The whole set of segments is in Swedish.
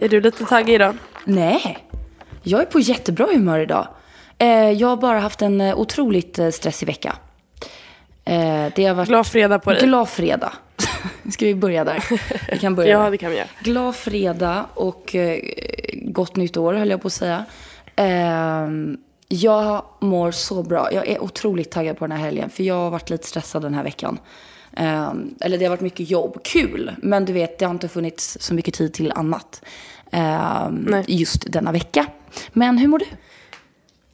Är du lite taggig idag? Nej, jag är på jättebra humör idag. Eh, jag har bara haft en eh, otroligt eh, stressig vecka. Det har varit Glad fredag på dig. glad fredag. Ska vi börja där? Vi kan börja Ja, det kan vi göra. Glad fredag och gott nytt år höll jag på att säga. Eh, jag mår så bra. Jag är otroligt taggad på den här helgen. För jag har varit lite stressad den här veckan. Eh, eller det har varit mycket jobb. Kul. Men du vet, det har inte funnits så mycket tid till annat. Nej. just denna vecka. Men hur mår du?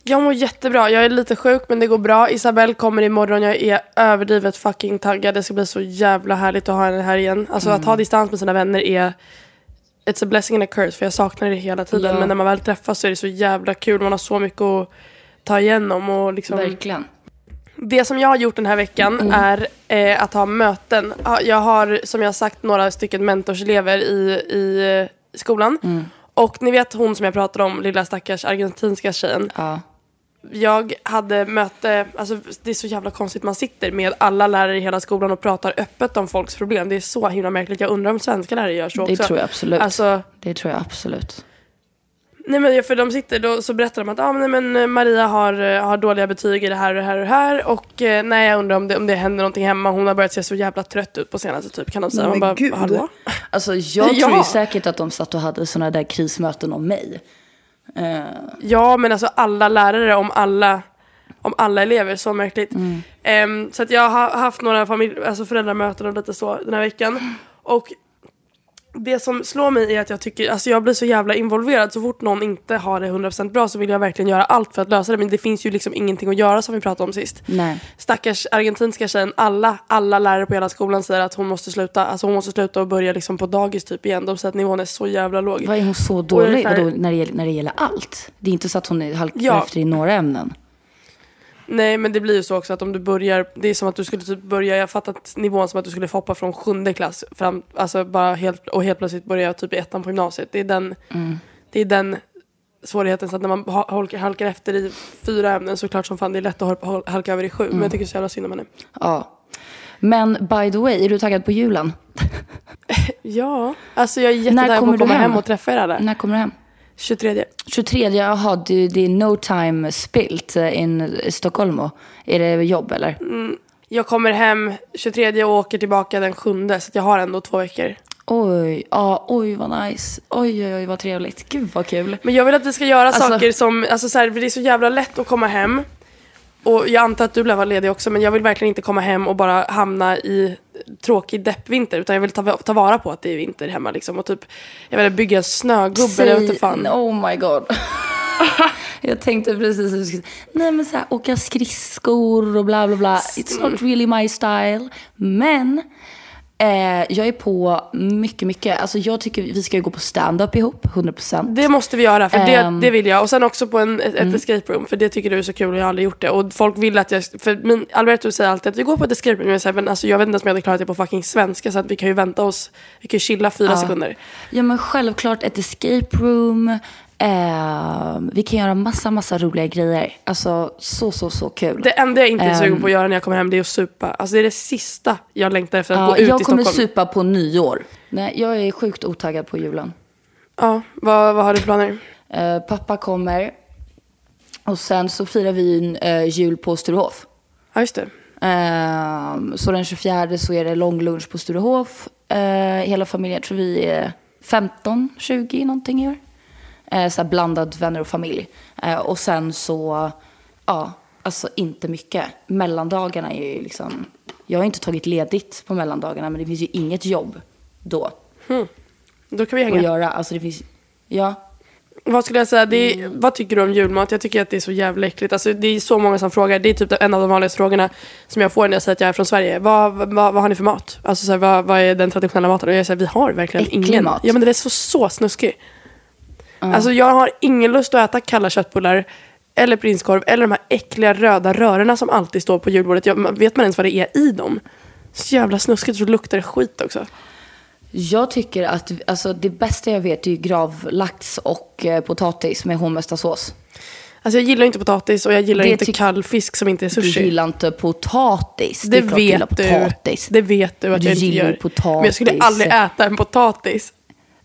Jag mår jättebra. Jag är lite sjuk men det går bra. Isabelle kommer imorgon. Jag är överdrivet fucking taggad. Det ska bli så jävla härligt att ha henne här igen. Alltså att ha distans med sina vänner är It's a blessing and a curse för jag saknar det hela tiden. Ja. Men när man väl träffas så är det så jävla kul. Man har så mycket att ta igenom. Och liksom, Verkligen. Det som jag har gjort den här veckan är eh, att ha möten. Ja, Jag har, som jag har sagt, några stycken mentorselever i, i skolan. Och ni vet hon som jag pratade om, lilla stackars argentinska tjejen. Ja. Jag hade möte, alltså det är så jävla konstigt, man sitter med alla lärare i hela skolan och pratar öppet om folks problem. Det är så himla märkligt. Jag undrar om svenska lärare gör så Det också. tror jag absolut. Alltså, Det tror jag absolut. Nej men för de sitter då så berättar de att ah, men, nej, men Maria har, eh, har dåliga betyg i det här och det här och det här och eh, nej jag undrar om det, om det händer någonting hemma. Hon har börjat se så jävla trött ut på senaste typ kan de säga. Man bara, hallå? Alltså jag Ja. tror ju säkert att de satt och hade sådana där krismöten om mig. Eh, Ja men alltså alla lärare om alla, om alla elever, så märkligt. Ehm, så att jag har haft några familj, alltså föräldramöten och lite så den här veckan. Och det som slår mig är att jag tycker, alltså jag blir så jävla involverad. Så fort någon inte har det 100% bra så vill jag verkligen göra allt för att lösa det. Men det finns ju liksom ingenting att göra som vi pratade om sist. nej. Stackars argentinska tjejen, alla, alla lärare på hela skolan säger att hon måste sluta, alltså hon måste sluta och börja liksom på dagis typ igen. De säger att nivån är så jävla låg. Vad är hon så dålig är här- Vadå, när, det gäller, när det gäller allt? Det är inte så att hon halkar Ja. efter i några ämnen. Nej men det blir ju så också att om du börjar, det är som att du skulle typ börja, jag fattar att nivån som att du skulle få hoppa från sjunde klass fram, alltså bara helt, och helt plötsligt börja typ i ettan på gymnasiet. Det är den, det är den svårigheten så att när man ha- halkar, efter i fyra ämnen så klart som fan det är lätt att halka över i sju. Men jag tycker så jävla synd om henne. Ja. Men by the way, är du taggad på julen? Ja, alltså jag är jättetaggad på att komma hem? hem? och träffa er alla. När kommer du hem? 23. 23, jaha, du, det är no time spilt eh, in Stockholm. Är det jobb eller? Jag kommer hem 23 och åker tillbaka den 7 så jag har ändå två veckor. Oj, ja, oj vad nice. Oj, oj, oj vad trevligt. Gud vad kul. Men jag vill att vi ska göra Alltså- saker som, alltså så här, för det är så jävla lätt att komma hem. Och jag antar att du blev ledig också, men jag vill verkligen inte komma hem och bara hamna i tråkig deppvinter. Utan jag vill ta, ta vara på att det är vinter hemma liksom. Och typ, jag vill bygga snögubbe, eller inte fan. Oh my god. jag tänkte precis att du skulle nej men så här, åka skridskor och bla bla bla. It's not really my style. Men Eh, jag är på mycket, mycket. Alltså jag tycker vi ska gå på stand-up ihop, 100%. Det måste vi göra, för det, Ehm. det vill jag. Och sen också på en, ett, Mm. escape room, för det tycker du är så kul och jag har aldrig gjort det. Och folk vill att jag, för min, Alberto säger alltid att vi går på ett escape room. Jag säger, men alltså, jag vet inte ens om jag hade klarat det på fucking svenska, så att vi kan ju vänta oss, vi kan ju chilla fyra sekunder. Ja men självklart ett escape room. Eh, vi kan göra massa, massa roliga grejer. Alltså så, så, så kul. Det enda jag inte är sugen Ehm. på att göra när jag kommer hem, det är att supa. Alltså det är det sista jag längtar efter, att Ja, gå ut jag i kommer Stockholm. supa på nyår. Nej, jag är sjukt otaggad på julen. Ja, vad, vad har du planer? Eh, pappa kommer. Och sen så firar vi eh, jul på Sturehof. Ja, just det. Eh, så den 24 så är det långlunch på Sturehof. Eh, hela familjen, jag tror vi är 15, 20 någonting i år. Eh, så blandad vänner och familj. Eh, och sen så, ja, alltså inte mycket. Mellandagarna är ju liksom, jag har inte tagit ledigt på mellandagarna men det finns ju inget jobb då Då kan vi att hänga. göra. Alltså det finns, ja. Vad skulle jag säga, det Mm. är, vad tycker du om julmat? Jag tycker att det är så jävla äckligt. Alltså, det är så många som frågar. Det är typ en av de vanligaste frågorna som jag får när jag säger att jag är från Sverige. Vad, vad, vad har ni för mat? Alltså, så här, vad, vad är den traditionella maten? Och jag säger vi har verkligen Äcklig ingen. mat. Ja men det är så, så snuskig. Alltså jag har ingen lust att äta kalla köttbullar eller prinskorv eller de här äckliga röda rörorna som alltid står på julbordet. Jag, vet man ens vad det är i dem? Så jävla snuskigt så luktar det skit också. Jag tycker att alltså, det bästa jag vet är ju gravlax och eh, potatis med hovmästarsås. Alltså jag gillar inte potatis och jag gillar Det inte kall fisk som inte är Du sushi. gillar inte potatis. Det du gillar vet du. potatis. Det vet du att Du jag inte gillar gör. potatis. Men jag skulle aldrig äta en potatis.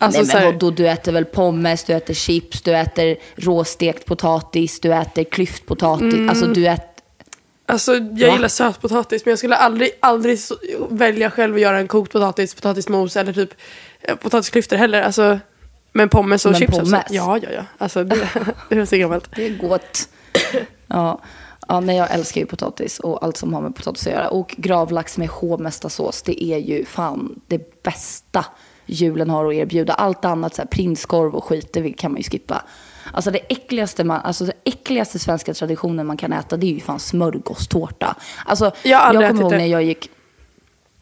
Alltså, Nej men här, vadå, du äter väl pommes, du äter chips, du äter råstekt potatis, du äter klyftpotatis. Mm. Alltså du äter... alltså jag Va? gillar sötpotatis men jag skulle aldrig, aldrig välja själv att göra en kokt potatis, potatismos eller typ eh, potatisklyftor heller. Alltså, men pommes och Men chips pommes? Alltså. Ja, ja, ja. Alltså, det, det är så gammalt. Det är gott. ja. ja, nej jag älskar ju potatis och allt som har med potatis att göra. Och gravlax med hovmästarsås, det är ju fan det bästa julen har att erbjuda. Allt annat, så här, prinskorv och skit, det kan man ju skippa. Alltså det äckligaste, man, alltså det äckligaste svenska traditionen man kan äta, det är ju fan smörgåstårta. Alltså, Jag jag kommer ihåg när jag gick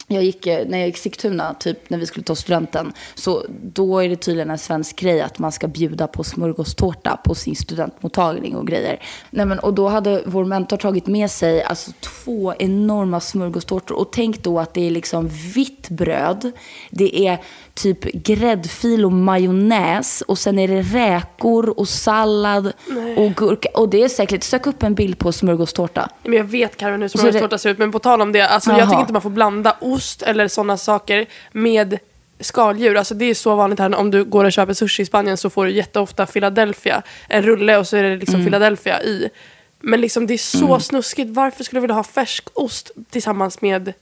jag gick, eh, när jag gick Sigtuna, typ när vi skulle ta studenten, så då är det tydligen en svensk grej att man ska bjuda på smörgåstårta på sin studentmottagning och grejer. Nej, men, och då hade vår mentor tagit med sig alltså, två enorma smörgåstårtor. Och tänk då att det är liksom vitt bröd, det är typ gräddfil och majonnäs och sen är det räkor och sallad och gurka. Och det är säkert, sök upp en bild på smörgåstårta. Men jag vet Karin hur smörgåstårta det- ser ut. Men på tal om det, alltså, jag tycker inte man får blanda ost eller sådana saker med skaldjur. Alltså, det är så vanligt här om du går och köper sushi i Spanien så får du jätteofta Philadelphia. En rulle och så är det liksom Mm. Philadelphia i. Men liksom det är så snuskigt. Varför skulle du vilja ha färskost tillsammans med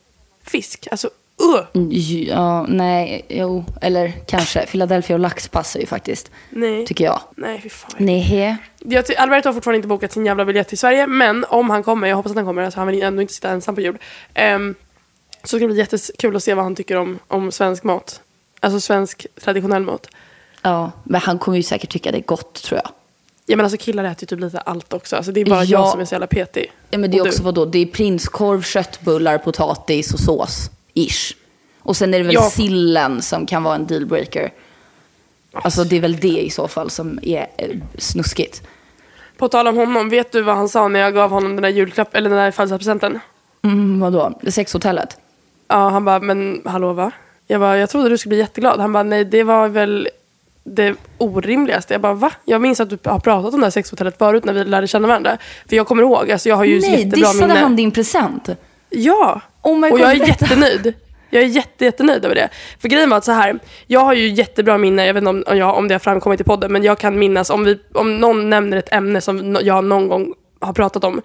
fisk? Alltså, uh! Ja, nej, jo, eller kanske. Philadelphia och lax passar ju faktiskt, Nej. tycker jag. Nej, fy fan. Nej. Jag Alberto har fortfarande inte bokat sin jävla biljett till Sverige, men om han kommer, jag hoppas att han kommer, alltså han vill ändå inte sitta ensam på jul. Um, så ska det bli jättekul att se vad han tycker om, om svensk mat. Alltså svensk traditionell mat. Ja, men han kommer ju säkert tycka det är gott, tror jag. Ja men alltså killar äter ju typ lite allt också. Alltså det är bara Ja. jag som är så jävla petig. Ja, men det är Och också vadå? Det är prinskorv, köttbullar, potatis och sås. Ish. Och sen är det väl Ja. sillen som kan vara en dealbreaker. Alltså det är väl det i så fall som är eh, snuskigt. På tal om honom, vet du vad han sa när jag gav honom den där julklapp eller den där födelsedagspresenten? Mm, vadå? Sexhotellet? Ja, han bara, men hallå va? Jag bara, jag trodde du skulle bli jätteglad. Han bara, nej det var väl det orimligaste. Jag bara, va? Jag minns att du har pratat om det här sexhotellet förut när vi lärde känna varandra. För jag kommer ihåg, alltså jag har ju Nej, jättebra dissade minne. han din present? Ja! Oh my och God, jag är berätta. jättenöjd. Jag är jätte, jättenöjd över det. För grejen var att så här, jag har ju jättebra minne, jag vet inte om, om, jag, om det har framkommit i podden, men jag kan minnas om, vi, om någon nämner ett ämne som jag någon gång har pratat om,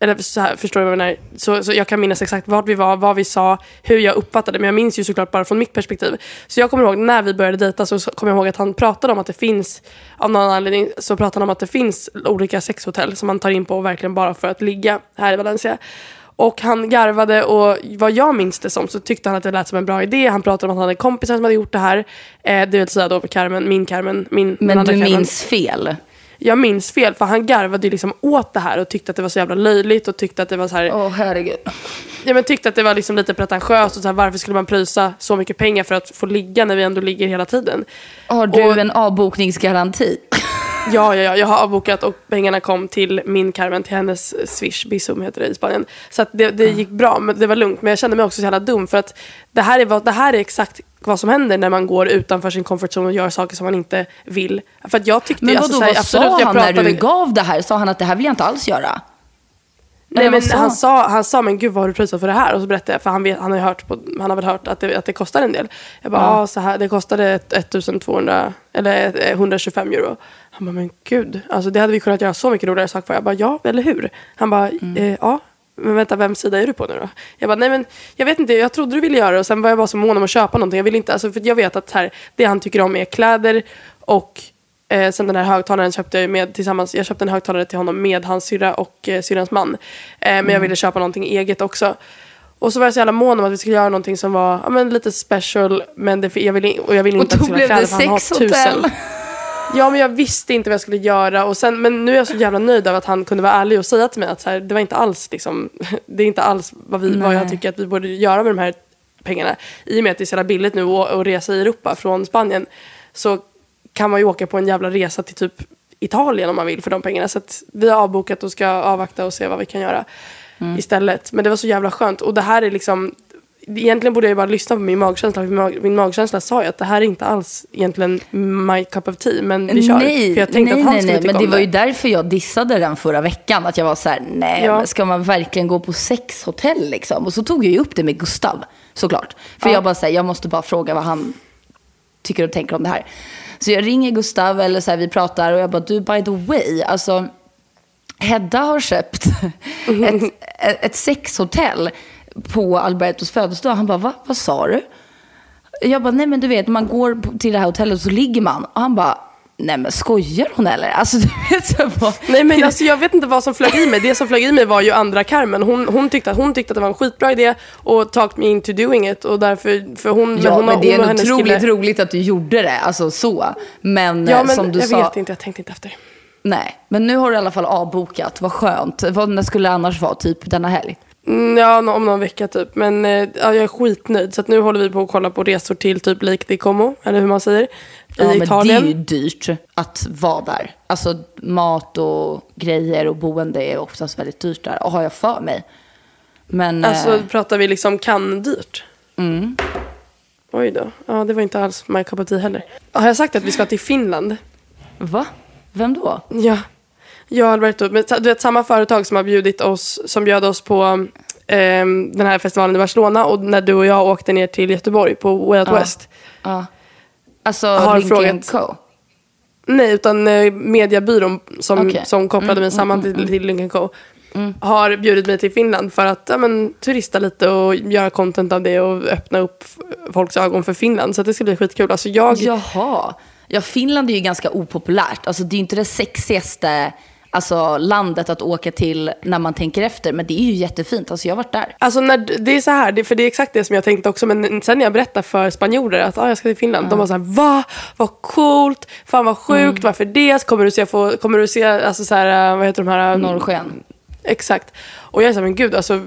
eller så här, förstår du vad jag menar? Så, så jag kan minnas exakt vart vi var, vad vi sa, hur jag uppfattade men jag minns ju såklart bara från mitt perspektiv. Så jag kommer ihåg när vi började dejta så så kommer jag ihåg att han pratade om att det finns, av någon anledning så pratade han om att det finns olika sexhotell som man tar in på verkligen bara för att ligga här i Valencia. Och han garvade och vad jag minns det som så tyckte han att det lät som en bra idé. Han pratade om att han hade kompisar som hade gjort det här. Eh, det vill säga då Carmen, min Carmen, min Men du Carmen. minns fel. Jag minns fel för han garvade ju liksom åt det här och tyckte att det var så jävla löjligt och tyckte att det var så här. Åh herregud. ja, men tyckte att det var liksom lite pretentiöst och så här, varför skulle man pröjsa så mycket pengar för att få ligga när vi ändå ligger hela tiden. Har du Och- en avbokningsgaranti? Ja, ja, ja, jag har avbokat och pengarna kom till min Carmen, till hennes Swish, Bizum heter det i Spanien. Så det, det gick bra, men det var lugnt. Men jag kände mig också så jävla dum för att det här är, det här är exakt vad som händer när man går utanför sin comfort zone och gör saker som man inte vill. För att jag tyckte Men ju, vadå, så här, vad absolut, sa jag han när du gav det här? Sa han att det här vill jag inte alls göra? Nej, men han, sa, han sa, men gud vad har du pröjsat för det här? Och så berättade jag, för han, vet, han, har, hört på, han har väl hört att det, att det kostar en del. Jag bara, ja. så här, det kostade ett- 1200, eller eh, 125 euro. Han bara, men gud, alltså det hade vi kunnat göra så mycket roligare saker för. Jag bara, ja, eller hur? Han bara, Mm. eh, ja. Men vänta, vem sida är du på nu då? Jag bara, nej men jag vet inte, jag trodde du ville göra det och sen var jag bara så mån om att köpa någonting. Jag vill inte, alltså för jag vet att här, det han tycker om är kläder och Eh, sen den här högtalaren köpte jag med tillsammans. Jag köpte en högtalare till honom med hans syrra och eh, syrrans man. Eh, men jag ville köpa någonting eget också. Och så var jag så jävla mån om att vi skulle göra någonting som var ja, men lite special. Men det, jag ville, och jag ville Och inte att då det skulle vara kläder för han har tusen. Ja men jag visste inte vad jag skulle göra. Och sen, men nu är jag så jävla nöjd över att han kunde vara ärlig och säga till mig att så här, det var inte alls liksom, det är inte alls vad, vi, vad jag tycker att vi borde göra med de här pengarna. I och med att det är så jävla billigt nu att resa i Europa från Spanien så kan man ju åka på en jävla resa till typ Italien om man vill för de pengarna. Så att vi har avbokat och ska avvakta och se vad vi kan göra istället. Men det var så jävla skönt. Och det här är liksom, egentligen borde jag bara lyssna på min magkänsla. Min, mag, min magkänsla sa ju att det här är inte alls egentligen my cup of tea. Men vi kör. Nej, för jag tänkte nej, att han nej, nej. Men det om var ju därför jag dissade den förra veckan. Att jag var så här, nej, Ja. ska man verkligen gå på sexhotell liksom? Och så tog jag ju upp det med Gustav, såklart. För Ja. jag bara säger, jag måste bara fråga vad han tycker och tänker om det här. Så jag ringer Gustav, eller så här, vi pratar och jag bara, du by the way, alltså Hedda har köpt ett, ett sexhotell på Albertos födelsedag. Han bara, va? Vad sa du? Jag bara, nej men du vet, man går till det här hotellet och så ligger man. Och han bara, nej men skojar hon eller? Alltså du vet så bara, Nej men alltså jag vet inte vad som flög i mig. Det som flög i mig var ju andra Carmen. Hon, hon, tyckte, att, hon tyckte att det var en skitbra idé och talked me into doing it. Och därför, för hon, Ja, hon, men det hon är otroligt kille- roligt att du gjorde det, alltså så. Men, Ja eh, men som du jag sa, vet inte, jag tänkte inte efter. nej. Men nu har du i alla fall avbokat, vad skönt. Vad skulle det annars vara, typ denna helg? Mm, Ja, om någon vecka typ. Men eh, ja, jag är skitnöjd. Så att nu håller vi på att kolla på resor till typ Lake di Como, eller hur man säger, i Ja, men Italien. det är ju dyrt att vara där. Alltså mat och grejer och boende är oftast väldigt dyrt där, och har jag för mig. Men, Alltså eh, pratar vi liksom kan-dyrt? mm. Oj då. Ja, det var inte alls my cup of tea heller. Har jag sagt att vi ska till Finland? va? Vem då? Ja. Och Alberto, men du vet samma företag som har bjudit oss, som bjöd oss på ehm, den här festivalen i Barcelona och när du och jag åkte ner till Göteborg på Way Out Ja. West. Ja. Alltså Har frågat- Co. Nej, utan eh, mediebyrån som, Okej. som kopplade Mm, mig samman till, till Lincoln Co. Har bjudit mig till Finland för att ja, men, turista lite och göra content av det och öppna upp folks ögon för Finland. Så det ska bli skitkul. Alltså jag, Jaha. Ja, Finland är ju ganska opopulärt. Alltså, det är ju inte det sexigaste alltså, landet att åka till när man tänker efter. Men det är ju jättefint. Alltså, jag har varit där. Alltså när, det är så här, det, för det är exakt det som jag tänkte också. Men sen när jag berättade för spanjorer att ah, jag ska till Finland. De var så här, va? Vad coolt? Fan vad sjukt, varför det? Kommer du se, få, kommer du se alltså så här, vad heter de här? Norrsken. Exakt. Och jag är så här, men gud alltså.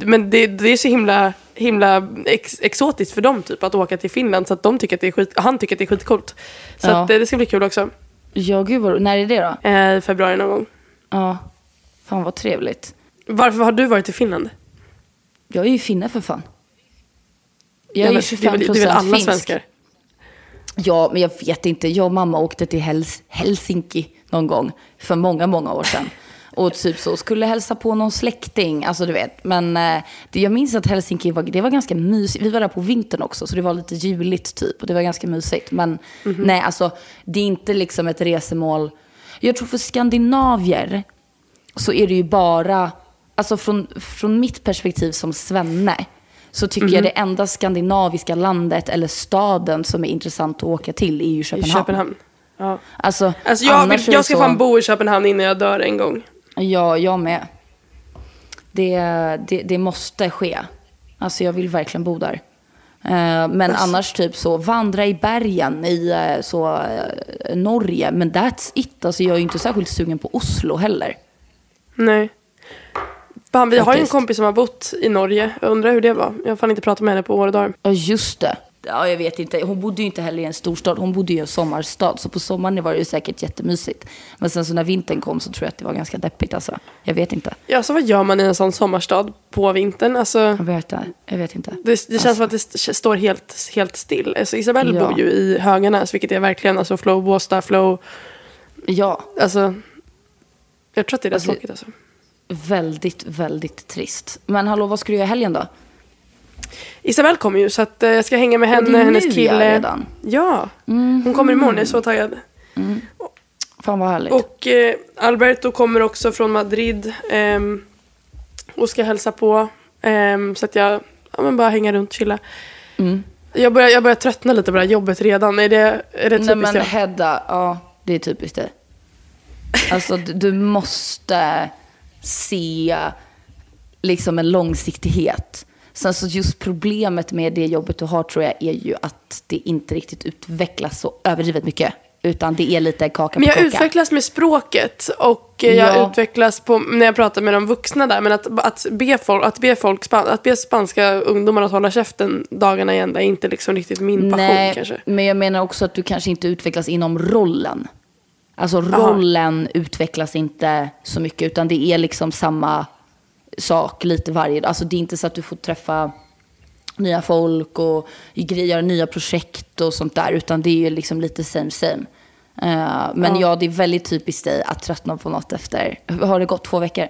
Men det, det är så himla, himla ex, exotiskt för dem typ att åka till Finland. Så att de tycker att det är skit, han tycker att det är skitcoolt. Så Ja. att det, det ska bli kul också. Ja, gud vad, När är det då? Eh, februari någon gång. Ja. Fan vad trevligt. Varför har du varit i Finland? Jag är ju finne för fan. Jag Ja, är ju men 25 det, är väl- det är väl alla finsk. svenskar? Ja, men jag vet inte. Jag och mamma åkte till Hels Helsinki någon gång för många, många år sedan. Och typ så skulle hälsa på någon släkting, alltså du vet. Men eh, det, jag minns att Helsinki var, det var ganska mysigt. Vi var där på vintern också, så det var lite juligt typ. Och det var ganska mysigt. Men nej, alltså det är inte liksom ett resemål. Jag tror för skandinavier så är det ju bara, alltså från, från mitt perspektiv som svenne, så tycker jag det enda skandinaviska landet eller staden som är intressant att åka till är ju I Köpenhamn. Köpenhamn? Ja. Alltså, Alltså jag, vill, jag ska så- fan bo i Köpenhamn innan jag dör en gång. Ja, jag med. Det, det, det måste ske. Alltså jag vill verkligen bo där. Eh, Men Alltså- annars typ så, vandra i bergen i eh, så, eh, Norge. Men that's it. Alltså jag är ju inte särskilt sugen på Oslo heller. Nej. Fan, vi har ju en Faktiskt. kompis som har bott i Norge. Jag undrar hur det var. Jag har fan inte pratat med henne på år och dagar. Ja, just det. Ja, jag vet inte. Hon bodde ju inte heller i en storstad. Hon bodde ju i en sommarstad. Så på sommaren var det ju säkert jättemysigt. Men sen så när vintern kom så tror jag att det var ganska deppigt alltså. Jag vet inte. Ja, så vad gör man i en sån sommarstad på vintern? Alltså, Jag vet, jag vet inte. det, det känns som att det st- står helt, helt still. Alltså, Isabelle Ja. bor ju i Höganäs, vilket är verkligen alltså, flow, Båstad, flow. Ja, Alltså, jag tror att det är rätt Alltså, tråkigt. Alltså. väldigt, väldigt trist. Men hallå, vad ska du göra i helgen då? Isabelle kommer ju, så att, eh, jag ska hänga med det henne, hennes kille. redan. Ja, hon kommer imorgon. Jag är så taggad. Fan vad härligt. Och eh, Alberto kommer också från Madrid ehm, och ska hälsa på. Ehm, så att jag ja, men bara hänga runt, chilla. Mm. Jag, börjar, jag börjar tröttna lite på det här jobbet redan. Är det, är det Nej typiskt men det? Hedda, ja det är typiskt dig. Alltså du, du måste se liksom en långsiktighet. Sen så just problemet med det jobbet du har tror jag är ju att det inte riktigt utvecklas så överdrivet mycket. Utan det är lite kaka på Men jag kaka. utvecklas med språket och eh, jag Ja. utvecklas på, när jag pratar med de vuxna där. Men att, att, be, folk, att, be, folk, att be spanska ungdomar att hålla käften dagarna i ända är inte liksom riktigt min passion Nej, kanske. men jag menar också att du kanske inte utvecklas inom rollen. Alltså rollen utvecklas inte så mycket utan det är liksom samma sak lite varje dag. Alltså det är inte så att du får träffa nya folk och göra nya projekt och sånt där utan det är ju liksom lite same same. Eh, men ja. det är väldigt typiskt dig att tröttna på något efter, har det gått två veckor?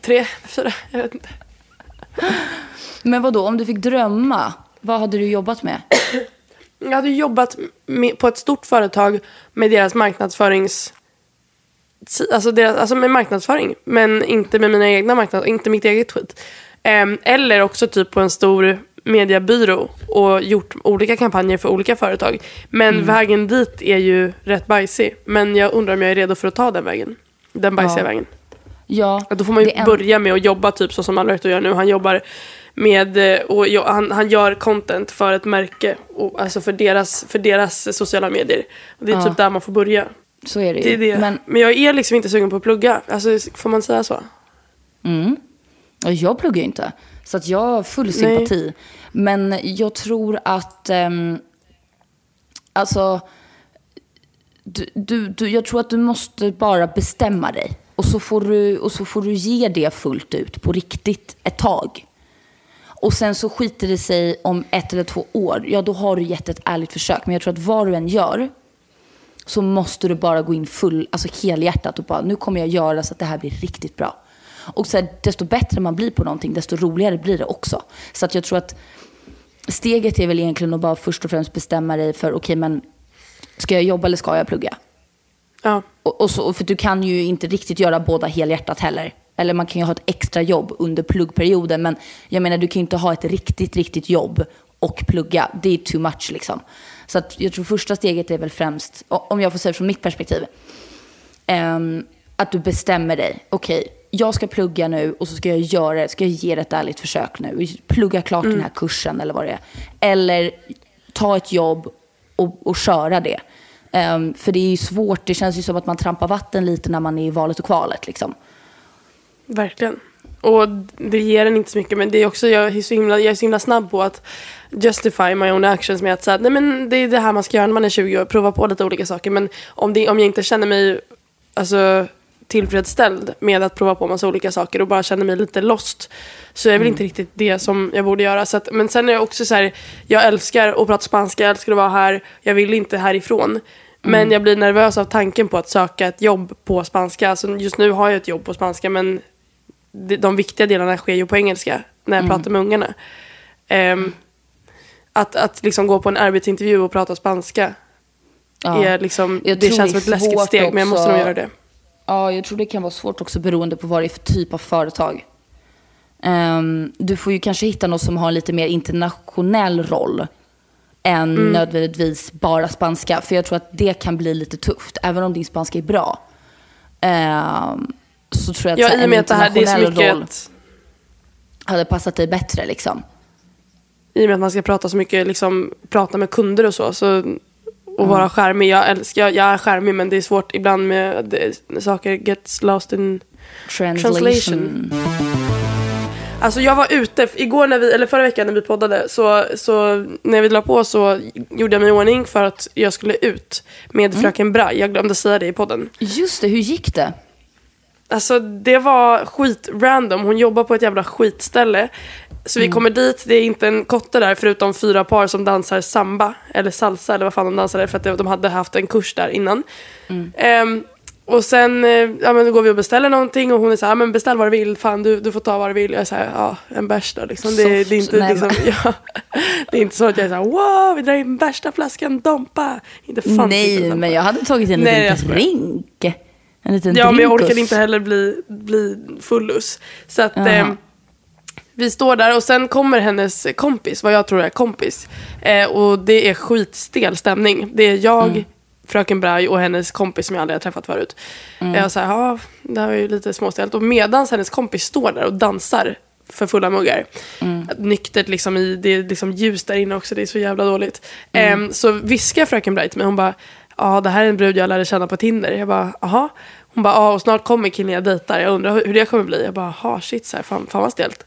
Tre, fyra, jag vet inte. Men vad då om du fick drömma, vad hade du jobbat med? Jag hade jobbat med, på ett stort företag med deras marknadsförings... Alltså, deras, alltså med marknadsföring, men inte med mina egna marknads... Inte mitt eget skit. Ehm, eller också typ på en stor mediebyrå och gjort olika kampanjer för olika företag. Men Mm. vägen dit är ju rätt bajsig. Men jag undrar om jag är redo för att ta den vägen. Den bajsiga Ja. vägen. Ja, Då får man ju en- börja med att jobba typ så som Alberto gör nu. Han jobbar med, eh, och han, han gör content för ett märke, och, alltså för deras, för deras sociala medier. Och det är Ja. typ där man får börja. Så är det Det ju. är det. Men Men, jag är liksom inte sugen på att plugga. Alltså, får man säga så? Mm. Jag pluggar ju inte. Så att jag har full sympati. Men jag tror att... ehm, alltså... Du, du, du, jag tror att du måste bara bestämma dig. Och så, får du, och så får du ge det fullt ut på riktigt ett tag. Och sen så skiter det sig om ett eller två år. Ja, då har du gett ett ärligt försök. Men jag tror att vad du än gör så måste du bara gå in full, alltså helhjärtat och bara nu kommer jag göra så att det här blir riktigt bra. Och så här, desto bättre man blir på någonting, desto roligare blir det också. Så att jag tror att steget är väl egentligen att bara först och främst bestämma dig för, okej men ska jag jobba eller ska jag plugga? Ja. Och, och så, för du kan ju inte riktigt göra båda helhjärtat heller. Eller man kan ju ha ett extra jobb under pluggperioden. Men jag menar, du kan ju inte ha ett riktigt, riktigt jobb och plugga. Det är too much liksom. Så att jag tror första steget är väl främst, om jag får säga från mitt perspektiv, ehm, att du bestämmer dig. Okej, jag ska plugga nu och så ska jag göra det, ska jag ge det ett ärligt försök nu. Plugga klart den här kursen eller vad det är. Eller ta ett jobb och, och köra det. Ehm, för det är ju svårt, det känns ju som att man trampar vatten lite när man är i valet och kvalet liksom. Verkligen. Och det ger en inte så mycket, men det är också, jag är så himla, jag är så himla snabb på att justify my own actions med att säga nej men det är det här man ska göra när man är 20 år, prova på lite olika saker. Men om, det, om jag inte känner mig alltså, tillfredsställd med att prova på massa olika saker och bara känner mig lite lost, så är väl inte riktigt det som jag borde göra. Så att, men sen är jag också så här, jag älskar att prata spanska, jag älskar att vara här, jag vill inte härifrån. Men jag blir nervös av tanken på att söka ett jobb på spanska. Alltså just nu har jag ett jobb på spanska men de, viktiga delarna sker ju på engelska när jag pratar med ungarna. Ehm, att att liksom gå på en arbetsintervju och prata spanska Ja. är liksom, Jag det känns som ett läskigt steg men jag måste också. nog göra det. Ja, jag tror det kan vara svårt också beroende på vad det är för typ av företag. Ehm, du får ju kanske hitta något som har en lite mer internationell roll än Mm. nödvändigtvis bara spanska. För jag tror att det kan bli lite tufft, även om din spanska är bra. Ehm, så tror jag att så Ja, här, i och en med att det här det är så internationell mycket roll hade passat dig bättre liksom. i och med att man ska prata så mycket, liksom prata med kunder och så, så och vara skärmig. Jag, älskar, jag, är skärmig men det är svårt ibland med det, saker gets lost in Translation. Alltså jag var ute, igår när vi, eller förra veckan när vi poddade, så, så när vi la på så gjorde jag mig i ordning för att jag skulle ut med Mm. Fröken Braj. Jag glömde säga det i podden. Just det, hur gick det? Alltså det var skitrandom. Hon jobbar på ett jävla skitställe. Så vi kommer dit, det är inte en kotte där förutom fyra par som dansar samba. Eller salsa eller vad fan de dansade för att de hade haft en kurs där innan. Ehm, och sen eh, ja, men då går vi och beställer någonting och hon är så här, "Ja, men beställ vad du vill, fan du, du får ta vad du vill. Jag är så här, ja en bärs då liksom. Det, det, är inte, Nej, liksom ja, det är inte så att jag är så här, wow vi drar in värsta flaskan Dompa. Inte fan inte Nej, Dompa. men jag hade tagit en liten drink. En liten Ja, men jag orkade inte heller bli, bli fullus. Så att eh, vi står där och sen kommer hennes kompis, vad jag tror är kompis. Eh, och det är skitstel stämning. Det är jag, Mm. fröken Braj och hennes kompis som jag aldrig har träffat förut. Mm. Jag säger, ja, det här är ju lite småstelt. Och medans hennes kompis står där och dansar för fulla muggar. Mm. Nyktert liksom i, det är liksom ljus där inne också, det är så jävla dåligt. Mm. Eh, så viskar fröken Braj till mig, hon bara, ja det här är en brud jag lärde känna på Tinder. Jag bara, aha. Hon bara, ja och snart kommer killen jag dejtar, jag undrar hur det kommer bli. Jag bara, aha shit, så här, fan, fan vad stelt.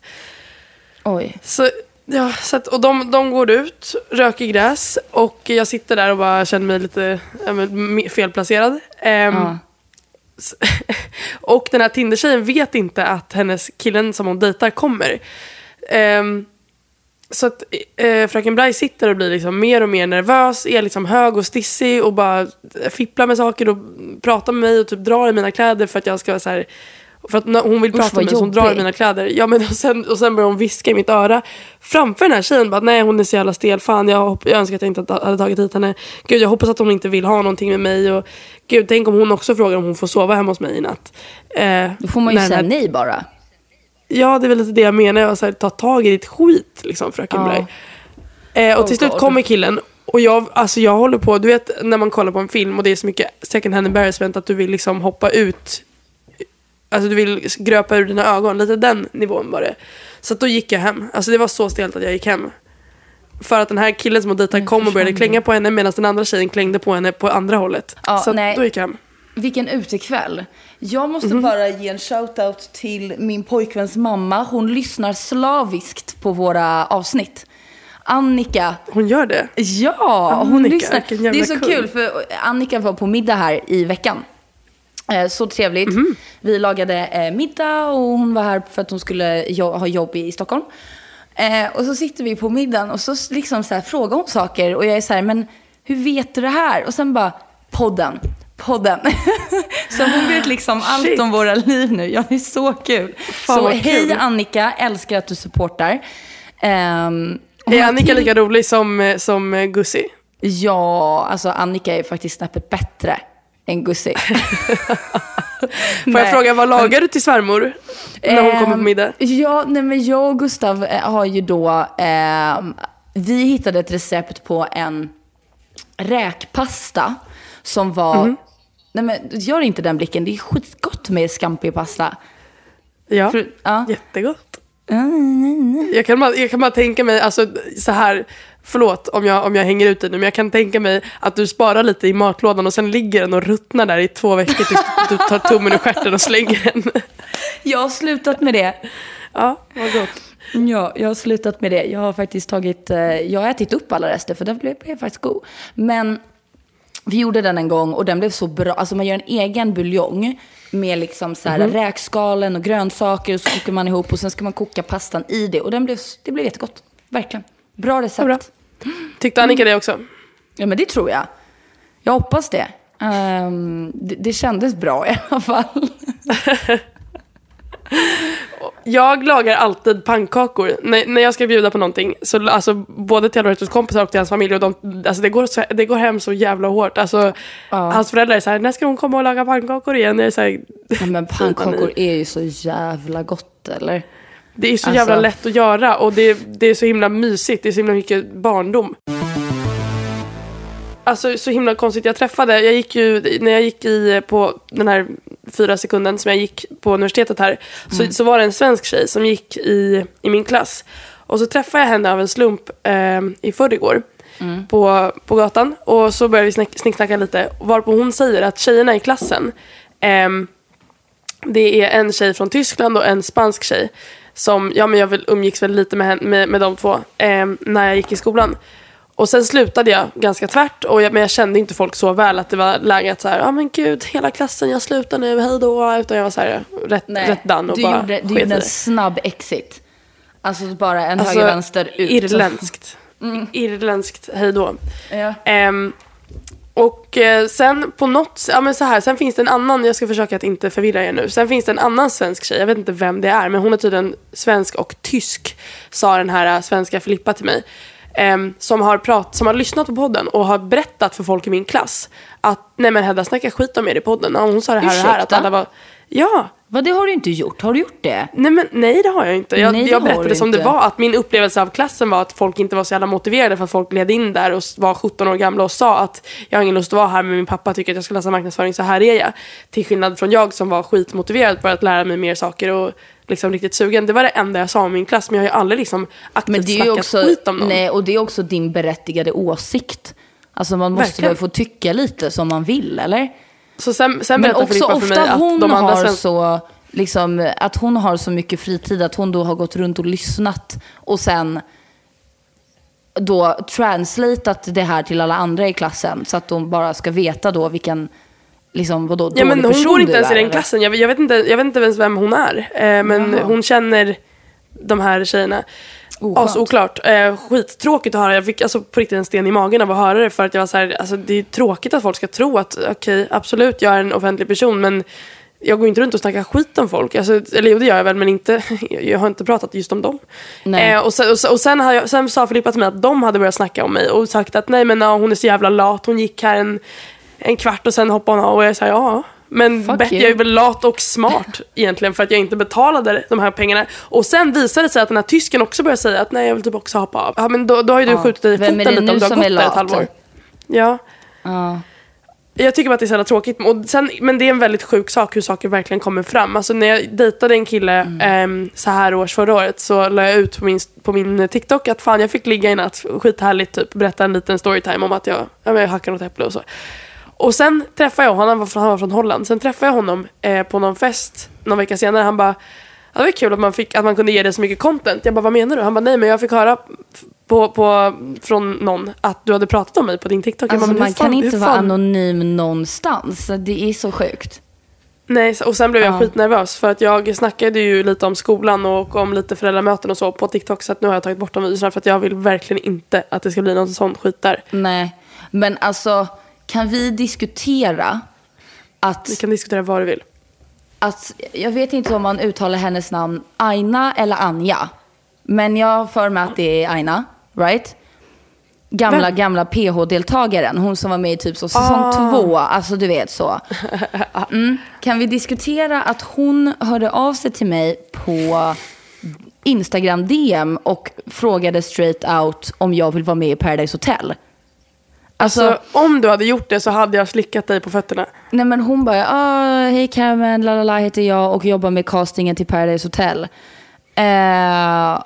Oj. Så, ja, så att, och de, de går ut, röker gräs och jag sitter där och bara känner mig lite me- felplacerad. Ehm, Ja. och den här Tinder-tjejen vet inte att hennes killen som hon dejtar kommer. Ehm, så att eh, fröken Braj sitter och blir liksom mer och mer nervös, är liksom hög och stissig och bara fipplar med saker och pratar med mig och typ drar i mina kläder för att jag ska vara så här. För att hon vill Usch, prata med mig så hon drar i mina kläder. Ja, men och, sen, och sen börjar hon viska i mitt öra framför den här tjejen. Bara, Nej hon är så jävla stel. Fan jag, hopp- jag önskar att jag inte hade tagit hit henne. Gud jag hoppas att hon inte vill ha någonting med mig. Och, Gud tänk om hon också frågar om hon får sova hemma hos mig i natt. Eh, Då får man ju säga nej bara. Ja, det är väl lite det jag menar. Jag var så här, ta tag i ditt skit, liksom, fröken Ja. Eh, och till Oh slut God. kommer killen. Och jag, alltså jag håller på, du vet när man kollar på en film och det är så mycket second hand embarrassment att du vill liksom hoppa ut. Alltså du vill gröpa ur dina ögon, lite den nivån var det. Så då gick jag hem. Alltså det var så stelt att jag gick hem. För att den här killen som hon dejtade kom och började klänga på henne medan den andra tjejen klängde på henne på andra hållet. Ja, så nej. då gick jag hem. Vilken utekväll. Jag måste Mhm. bara ge en shoutout till min pojkväns mamma. Hon lyssnar slaviskt på våra avsnitt. Annika. Hon gör det. Ja, hon Annika, lyssnar. vilken Det är så kung. kul för Annika var på middag här i veckan. Eh, Så trevligt. Mhm. Vi lagade eh, middag och hon var här för att hon skulle ha jobb i Stockholm. Eh, och så sitter vi på middagen och så liksom så här frågar hon saker och jag är så här, men hur vet du det här? Och sen bara, podden. Podden. så hon vet liksom allt Shit. om våra liv nu. Ja, det är så kul. Fan, så hej kul. Annika, älskar att du supportar. Hon Är Annika lika rolig som, eh, som eh, Gussi? Ja, alltså Annika är faktiskt snäppet bättre än Gussi. Får jag fråga, vad lagar du till svärmor? När hon kommer på Ehm, middag? Ja, nej men jag och Gustav eh, har ju då, ehm, vi hittade ett recept på en räkpasta som var, Mhm. Nej men gör inte den blicken, det är skitgott med scampi-pasta. Ja, För- ja. jättegott. Jag kan, bara, jag kan bara tänka mig, alltså så här, förlåt om jag, om jag hänger ut dig nu, men jag kan tänka mig att du sparar lite i matlådan och sen ligger den och ruttnar där i två veckor tills du tar tummen ur stjärten och slänger den. Jag har slutat med det. Ja, vad gott. Ja, jag har slutat med det. Jag har faktiskt tagit, eh, jag har ätit upp alla rester för den blev, blev faktiskt god. Men vi gjorde den en gång och den blev så bra. Alltså man gör en egen buljong med liksom så här räkskalen och grönsaker och så kokar man ihop och sen ska man koka pastan i det. Och den blev, det blev jättegott. Verkligen. Bra recept. bra. Tyckte Annika det också? Ja men det tror jag. Jag hoppas det. Ehm, det, det kändes bra i alla fall. Jag lagar alltid pannkakor. När, när jag ska bjuda på någonting, så, alltså, både till Albertos kompisar och till hans familj, och de, alltså, det, går så, det går hem så jävla hårt. Alltså, Hans föräldrar är så här, när ska hon komma och laga pannkakor igen? Jag är så här, Ja, men pannkakor är ju så jävla gott eller? Det är så Alltså- jävla lätt att göra och det, det är så himla mysigt. Det är så himla mycket barndom. Alltså så himla konstigt. Jag träffade, jag gick ju, när jag gick i, på den här fyra sekunden som jag gick på universitetet här. Så, så var det en svensk tjej som gick i, i min klass. Och så träffade jag henne av en slump eh, i förrgår. På, på gatan. Och så började vi snack, snicksnacka lite. Varpå hon säger att tjejerna i klassen ehm, det är en tjej från Tyskland och en spansk tjej. Som, ja men jag väl umgicks väl lite med, med, med de två eh, när jag gick i skolan. Och sen slutade jag ganska tvärt, och jag, men jag kände inte folk så väl att det var läge att säga, ja ah, men gud, hela klassen, jag slutar nu, hej då. Utan jag var så här, rätt, Nej, rätt done och du bara gjorde, du gjorde en snabb exit. Alltså bara en Alltså, höger, vänster, ut. Irländskt. Irländskt hej då. Ja. Ehm, och eh, sen på något, ja men så här, sen finns det en annan, jag ska försöka att inte förvirra er nu. Sen finns det en annan svensk tjej, jag vet inte vem det är, men hon är tydligen svensk och tysk, sa den här eh, svenska Filippa till mig. Ehm, som, har prat, som har lyssnat på podden och har berättat för folk i min klass att nej men Hedda snackar skit om er i podden. Och hon sa det här och det här, att alla var, ja. Vad det har du inte gjort? Har du gjort det? Nej, men, nej det har jag inte. Jag, Nej, jag berättade som inte. det var. Att min upplevelse av klassen var att folk inte var så jävla motiverade för att folk gled in där och var 17 år gamla och sa att jag har ingen lust att vara här men min pappa tycker att jag ska läsa marknadsföring så här är jag. Till skillnad från jag som var skitmotiverad för att lära mig mer saker och liksom riktigt sugen. Det var det enda jag sa om min klass men jag har ju aldrig liksom aktivt Men det är snackat också, skit om någon. nej, och det är också din berättigade åsikt. Alltså man måste Verkligen. väl få tycka lite som man vill, eller? Så sen, sen Men också Filippa för mig ofta att hon de andra har svenska... så, liksom, att hon har så mycket fritid att hon då har gått runt och lyssnat och sen då translatat det här till alla andra i klassen så att de bara ska veta då vilken, liksom vadå, Ja men hon går inte ens i den eller? klassen. Jag, jag, vet inte, jag vet inte ens vem hon är. Eh, men Jaha. hon känner de här tjejerna. Oskönt. Alltså, oklart. Eh, skittråkigt att höra. Jag fick alltså, på riktigt en sten i magen av att höra det. För att jag var så här, alltså, det är tråkigt att folk ska tro att okej, absolut jag är en offentlig person men jag går inte runt och snackar skit om folk. Alltså, eller jo det gör jag väl men inte, jag har inte pratat just om dem. Eh, och sen, och och sen, har jag, sen sa Filippa till mig att de hade börjat snacka om mig och sagt att nej men ja, hon är så jävla lat. Hon gick här en, en kvart och sen hoppade hon av och jag sa ja. Men Fuck you. jag är väl lat och smart egentligen för att jag inte betalade de här pengarna. Och sen visade det sig att den här tysken också började säga att nej jag vill typ också hoppa av. Ja men då, då har ju du Ja. skjutit dig i foten lite om du har gått är där ett halvår. Ja. Ja. Jag tycker bara att det är så jävla tråkigt. Och sen, men det är en väldigt sjuk sak hur saker verkligen kommer fram. Alltså när jag dejtade en kille Mm. ehm, så här års förra året så la jag ut på min, på min TikTok att fan jag fick ligga i natt, skithärligt typ. Berätta en liten storytime om att jag, ja, jag hackade något äpple och så. Och sen träffade jag honom, han var från, han var från Holland. Sen träffade jag honom eh, på någon fest någon vecka senare. Han bara, det var kul att man, fick, att man kunde ge det så mycket content. Jag bara, vad menar du? Han bara, nej men jag fick höra på, på, från någon att du hade pratat om mig på din TikTok. Alltså bara, man kan fan- inte hur vara anonym någonstans. Det är så sjukt. Nej, och sen blev jag Ja. skitnervös för att jag snackade ju lite om skolan och om lite föräldramöten och så på TikTok så att nu har jag tagit bort de videorna för att jag vill verkligen inte att det ska bli någon sån skit där. Nej, men alltså kan vi diskutera att Vi kan diskutera vad du vill. att, jag vet inte om man uttalar hennes namn Aina eller Anja. Men jag för mig att det är Aina, right? Gamla, Vem? gamla PH-deltagaren. Hon som var med i typ så säsong Ah. två. Alltså du vet så. Mm. Kan vi diskutera att hon hörde av sig till mig på Instagram DM och frågade straight out om jag vill vara med i Paradise Hotel. Alltså, om du hade gjort det så hade jag slickat dig på fötterna. Nej men hon bara, ah, hej Carmen, lalala heter jag och jobbar med castingen till Paradise Hotel. Eh,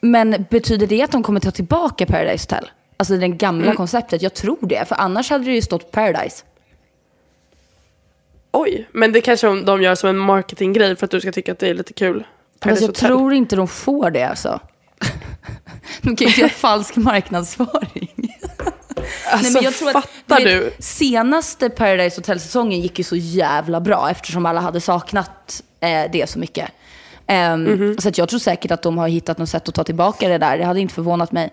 men betyder det att de kommer ta tillbaka Paradise Hotel? Alltså det gamla Mm. konceptet, jag tror det. För annars hade det ju stått Paradise. Oj, men det kanske de- gör som en marketinggrej för att du ska tycka att det är lite kul. Paradise jag Hotel. tror inte de får det alltså. de kan inte göra falsk marknadsföring. Alltså, jag tror att, fattar vet, du? Senaste Paradise Hotel-säsongen gick ju så jävla bra eftersom alla hade saknat eh, det så mycket. Ehm, Mhm. Så att jag tror säkert att de har hittat något sätt att ta tillbaka det där. Det hade inte förvånat mig.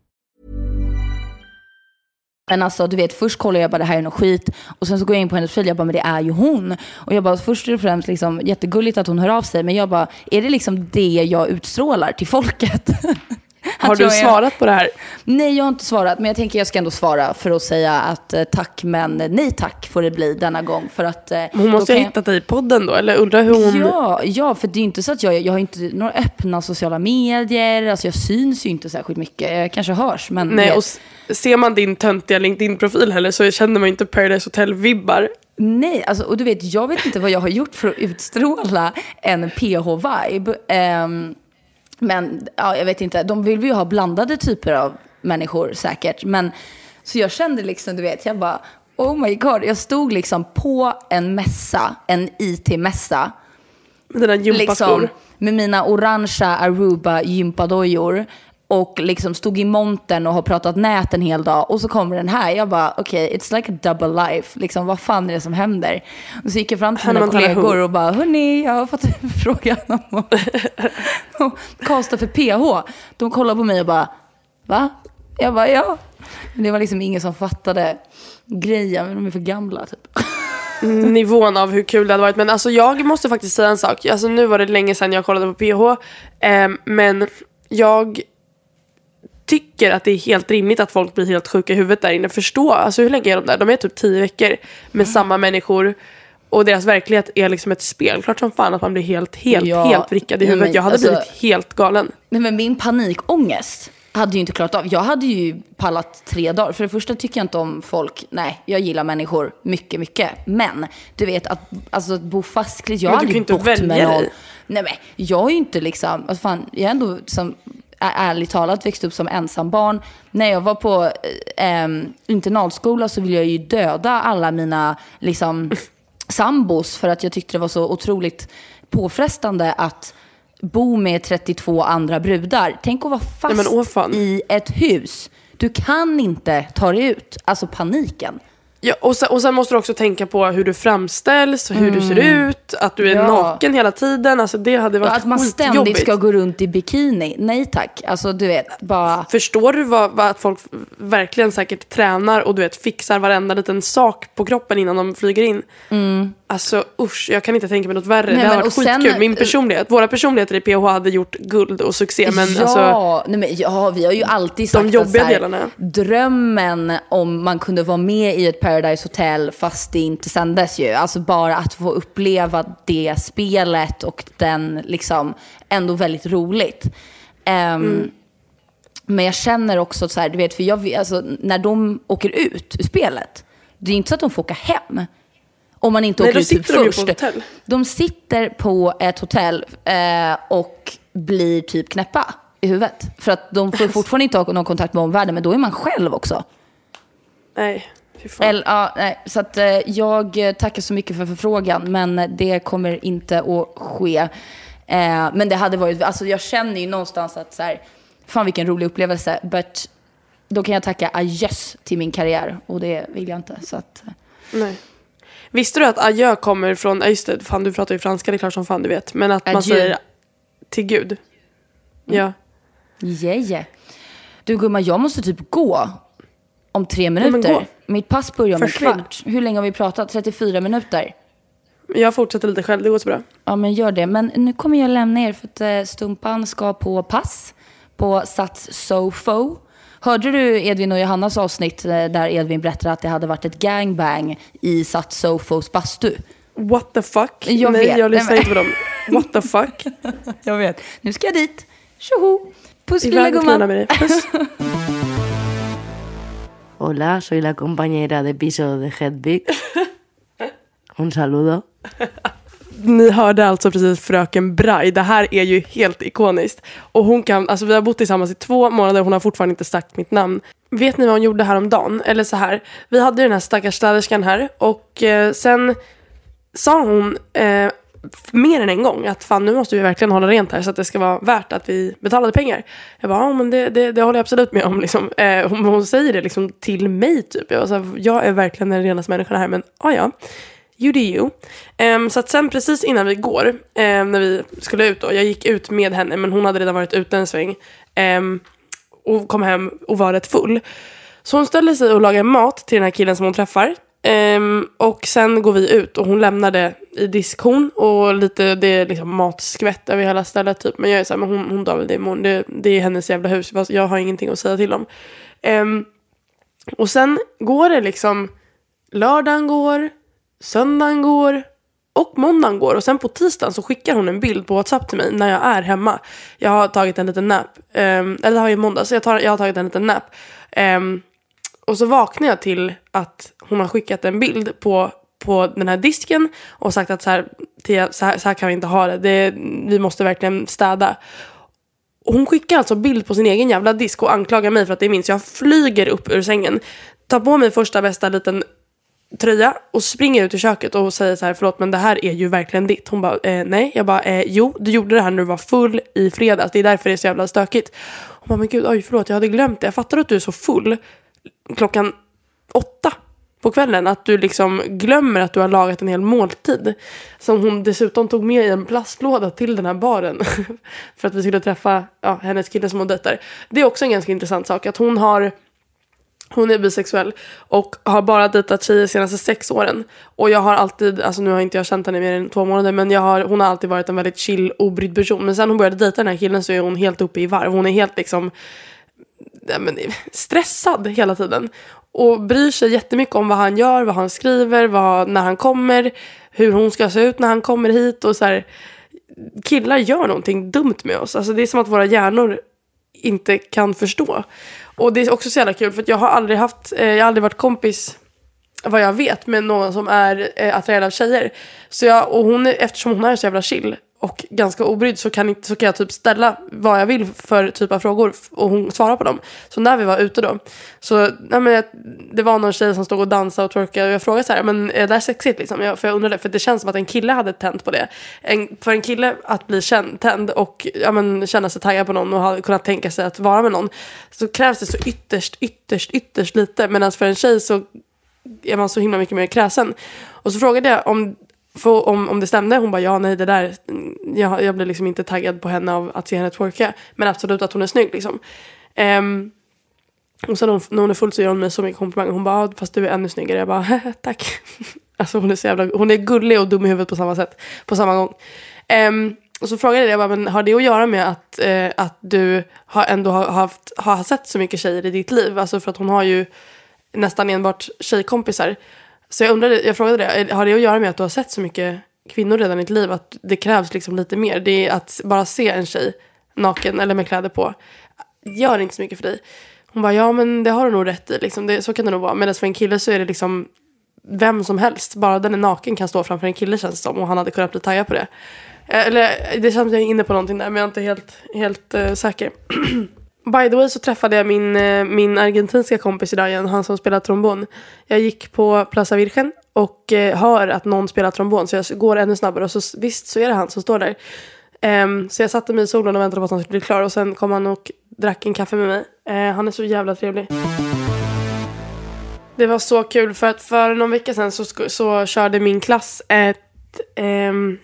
Men alltså du vet, först kollar jag bara det här är något skit. Och sen så går jag in på hennes fil jag bara men det är ju hon. Och jag bara först och främst liksom jättegulligt att hon hör av sig. Men jag bara, är det liksom det jag utstrålar till folket? Har du är- svarat på det här? Nej, jag har inte svarat, men jag tänker jag ska ändå svara för att säga att eh, tack, men nej tack får det bli denna gång. För att, eh, Hon måste ju ha hittat dig i podden då, eller undrar hur hon... Ja, ja, för det är inte så att jag, jag har inte några öppna sociala medier, alltså jag syns ju inte särskilt mycket, jag kanske hörs, men Nej, vet- och ser man din töntiga LinkedIn-profil heller så känner man ju inte Paradise Hotel-vibbar. Nej, alltså, och du vet, jag vet inte vad jag har gjort för att utstråla en PH-vibe. Ehm, men ja, jag vet inte, de vill ju ha blandade typer av människor säkert. Men, så jag kände liksom, du vet, jag bara, oh my god, jag stod liksom på en mässa, en IT-mässa. Med dina gympaskor. Liksom, med mina orangea Aruba gympadojor. Och liksom stod i montern och har pratat nät en hel dag. Och så kommer den här. Jag bara, okej, it's like a double life. Liksom, vad fan är det som händer? Och så gick jag fram till mina kollegor och bara, hörni, jag har fått frågan om att att casta för PH. De kollade på mig och bara, va? Jag bara, ja. Men det var liksom ingen som fattade grejen. Men de är för gamla typ. nivån av hur kul det hade varit. Men alltså jag måste faktiskt säga en sak. Alltså nu var det länge sedan jag kollade på PH. Eh, men jag tycker att det är helt rimligt att folk blir helt sjuka i huvudet där inne. Förstå, alltså hur länge är de där? De är typ tio veckor med samma människor. Och deras verklighet är liksom ett spel. Klart som fan att man blir helt, helt, Ja, helt vrickad i huvudet. men Jag hade alltså- blivit helt galen. Nej, men min panikångest hade ju inte klarat av. Jag hade ju pallat tre dagar. För det första tycker jag inte om folk. Nej, jag gillar människor mycket, mycket. Men du vet att alltså, att bo fastklädd. Jag har aldrig bott med någon. Nej, men jag är ju inte liksom. Alltså, fan, jag är ändå som ärligt talat växt upp som ensam barn. När jag var på eh, internatskola så ville jag ju döda alla mina liksom, sambos för att jag tyckte det var så otroligt påfrestande att bo med 32 andra brudar. Tänk att vara fast Nej, i ett hus. Du kan inte ta dig ut. Alltså paniken. Ja, och, sen, och sen måste du också tänka på hur du framställs, hur du ser ut, att du är Mm. Ja. naken hela tiden. Alltså det hade varit Att man ständigt skitjobbigt. ska gå runt i bikini. Nej tack. Alltså du vet, bara... Förstår du vad, vad att folk verkligen säkert tränar och du vet fixar varenda liten sak på kroppen innan de flyger in? Alltså usch, jag kan inte tänka mig något värre. Mm. Nej, det hade men varit och sen- skitkul. Min personlighet, våra personligheter i PH hade gjort guld och succé. Men ja, alltså, nej, men, ja, vi har ju alltid sagt att jobbiga så här, delarna. drömmen om man kunde vara med i ett Paradise Hotel fast det inte sändes ju. Alltså bara att få uppleva det spelet och den liksom ändå väldigt roligt. Ehm, Mm. Men jag känner också så här, du vet, för jag, alltså, när de åker ut ur spelet, det är inte så att de får åka hem. Om man inte Nej, åker ut typ de på först. hotell. De sitter på ett hotell eh, och blir typ knäppa i huvudet. För att de får fortfarande inte ha någon kontakt med omvärlden, men då är man själv också. nej. Eller, ja, nej, så att, eh, jag tackar så mycket för förfrågan, men det kommer inte att ske. Eh, men det hade varit, alltså jag känner ju någonstans att så här, fan vilken rolig upplevelse, but då kan jag tacka adjöss till min karriär och det vill jag inte. Så att, eh, Nej. Visste du att adjö kommer från, ja just det, fan du pratar ju franska, det är klart som fan du vet. Men att man Adjö. säger till Gud. Ja. Jeje. Du gumman, jag måste typ gå om tre minuter. gå. Mitt pass börjar om en kvart. Hur länge har vi pratat? 34 minuter. Jag fortsätter lite själv, det går så bra. Ja, men gör det. Men nu kommer jag lämna er för att eh, Stumpan ska på pass på Sats Sofo. Hörde du Edvin och Johannas avsnitt eh, där Edvin berättade att det hade varit ett gangbang i Sats Sofos bastu? What the fuck? Jag Nej, vet. jag lyssnar Nej, inte på dem. What the fuck? Jag vet. Nu ska jag dit. Tjoho! Puss lilla Iväg knalla gumman. Puss. Hola, soy la compañera de piso de Hedvig. Un saludo. Ni hörde alltså precis fröken Braj. Det här är ju helt ikoniskt. Och hon kan, alltså vi har bott tillsammans i två månader hon har fortfarande inte sagt mitt namn. Vet ni vad hon gjorde häromdagen? Eller så här, vi hade ju den här stackars städerskan här och eh, sen sa hon eh, mer än en gång att fan nu måste vi verkligen hålla rent här så att det ska vara värt att vi betalade pengar. Jag bara, ja men det, det, det håller jag absolut med om. Liksom. Eh, hon, hon säger det liksom till mig typ. Jag, så här, jag är verkligen den renaste människan här men ja ja. You do you. Um, så att sen precis innan vi går, um, när vi skulle ut då, jag gick ut med henne men hon hade redan varit ute en sväng. Um, och kom hem och var rätt full. Så hon ställer sig och lagar mat till den här killen som hon träffar. Um, och sen går vi ut och hon lämnar det i diskhon och lite det är liksom matskvätt över hela stället typ. Men jag är såhär, men hon, hon drar väl det imorgon. Det, det är hennes jävla hus. Jag har ingenting att säga till om. Um, och sen går det liksom, lördagen går, söndagen går och måndagen går. Och sen på tisdagen så skickar hon en bild på WhatsApp till mig när jag är hemma. Jag har tagit en liten nap. Um, eller det har ju måndag, så jag, tar, jag har tagit en liten nap. Um, och så vaknar jag till att hon har skickat en bild på, på den här disken och sagt att så här, Tia, så här, så här kan vi inte ha det. det. Vi måste verkligen städa. Och hon skickar alltså bild på sin egen jävla disk och anklagar mig för att det är min. Så jag flyger upp ur sängen, tar på mig första bästa liten tröja och springer ut i köket och säger så här förlåt men det här är ju verkligen ditt. Hon bara eh, nej. Jag bara eh, jo du gjorde det här när du var full i fredags. Det är därför det är så jävla stökigt. Hon bara men gud oj förlåt jag hade glömt det. Jag fattar att du är så full klockan åtta på kvällen. Att du liksom glömmer att du har lagat en hel måltid. Som hon dessutom tog med i en plastlåda till den här baren. för att vi skulle träffa ja, hennes kille som hon dejtar. Det är också en ganska intressant sak. Att hon har hon är bisexuell och har bara dejtat tjejer de senaste sex åren. Och jag har alltid, alltså nu har inte jag känt henne mer än två månader men jag har, hon har alltid varit en väldigt chill, obrydd person. Men sen hon började dejta den här killen så är hon helt uppe i varv. Hon är helt liksom men, stressad hela tiden. Och bryr sig jättemycket om vad han gör, vad han skriver, vad, när han kommer, hur hon ska se ut när han kommer hit. Och så här, killar gör någonting dumt med oss. Alltså, det är som att våra hjärnor inte kan förstå. Och det är också så jävla kul för jag har aldrig haft, eh, jag har aldrig varit kompis vad jag vet med någon som är eh, attraherad av tjejer. Så jag, och hon, eftersom hon är så jävla chill och ganska obrydd så kan, inte, så kan jag typ ställa vad jag vill för typ av frågor och hon svarar på dem. Så när vi var ute då, så nej men, det var någon tjej som stod och dansade och twerkade och jag frågade så här, men är det här sexigt liksom? Jag, för jag undrade, för det känns som att en kille hade tänt på det. En, för en kille att bli känd, tänd och ja, men, känna sig taggad på någon och ha kunna tänka sig att vara med någon så krävs det så ytterst, ytterst, ytterst lite. Medan för en tjej så är man så himla mycket mer kräsen. Och så frågade jag om, för, om, om det stämde. Hon bara ja, nej det där. Jag, jag blev liksom inte taggad på henne av att se henne twerka. Men absolut att hon är snygg liksom. Um, och sen hon, när hon är full så gör hon mig så mycket komplimanger. Hon bara, fast du är ännu snyggare. Jag bara, tack. alltså hon är så jävla, hon är gullig och dum i huvudet på samma sätt. På samma gång. Um, och så frågade jag, jag bara, men har det att göra med att, eh, att du har ändå har, haft, har sett så mycket tjejer i ditt liv? Alltså för att hon har ju nästan enbart tjejkompisar. Så jag undrade, jag frågade det, har det att göra med att du har sett så mycket kvinnor redan i ditt liv? Att det krävs liksom lite mer. Det är att bara se en tjej naken eller med kläder på. Gör inte så mycket för dig. Hon bara, ja men det har du nog rätt i. Liksom, det, så kan det nog vara. Medan för en kille så är det liksom vem som helst. Bara den är naken kan stå framför en kille känns det som. Och han hade kunnat bli taggad på det. Eh, eller det känns som att jag är inne på någonting där men jag är inte helt, helt uh, säker. By the way så träffade jag min, eh, min argentinska kompis idag igen, han som spelar trombon. Jag gick på Plaza Virgen och eh, hör att någon spelar trombon så jag går ännu snabbare och så visst så är det han som står där. Um, så jag satte mig i solen och väntade på att han skulle bli klar och sen kom han och drack en kaffe med mig. Uh, han är så jävla trevlig. Det var så kul för att för någon vecka sedan så, så körde min klass ett um,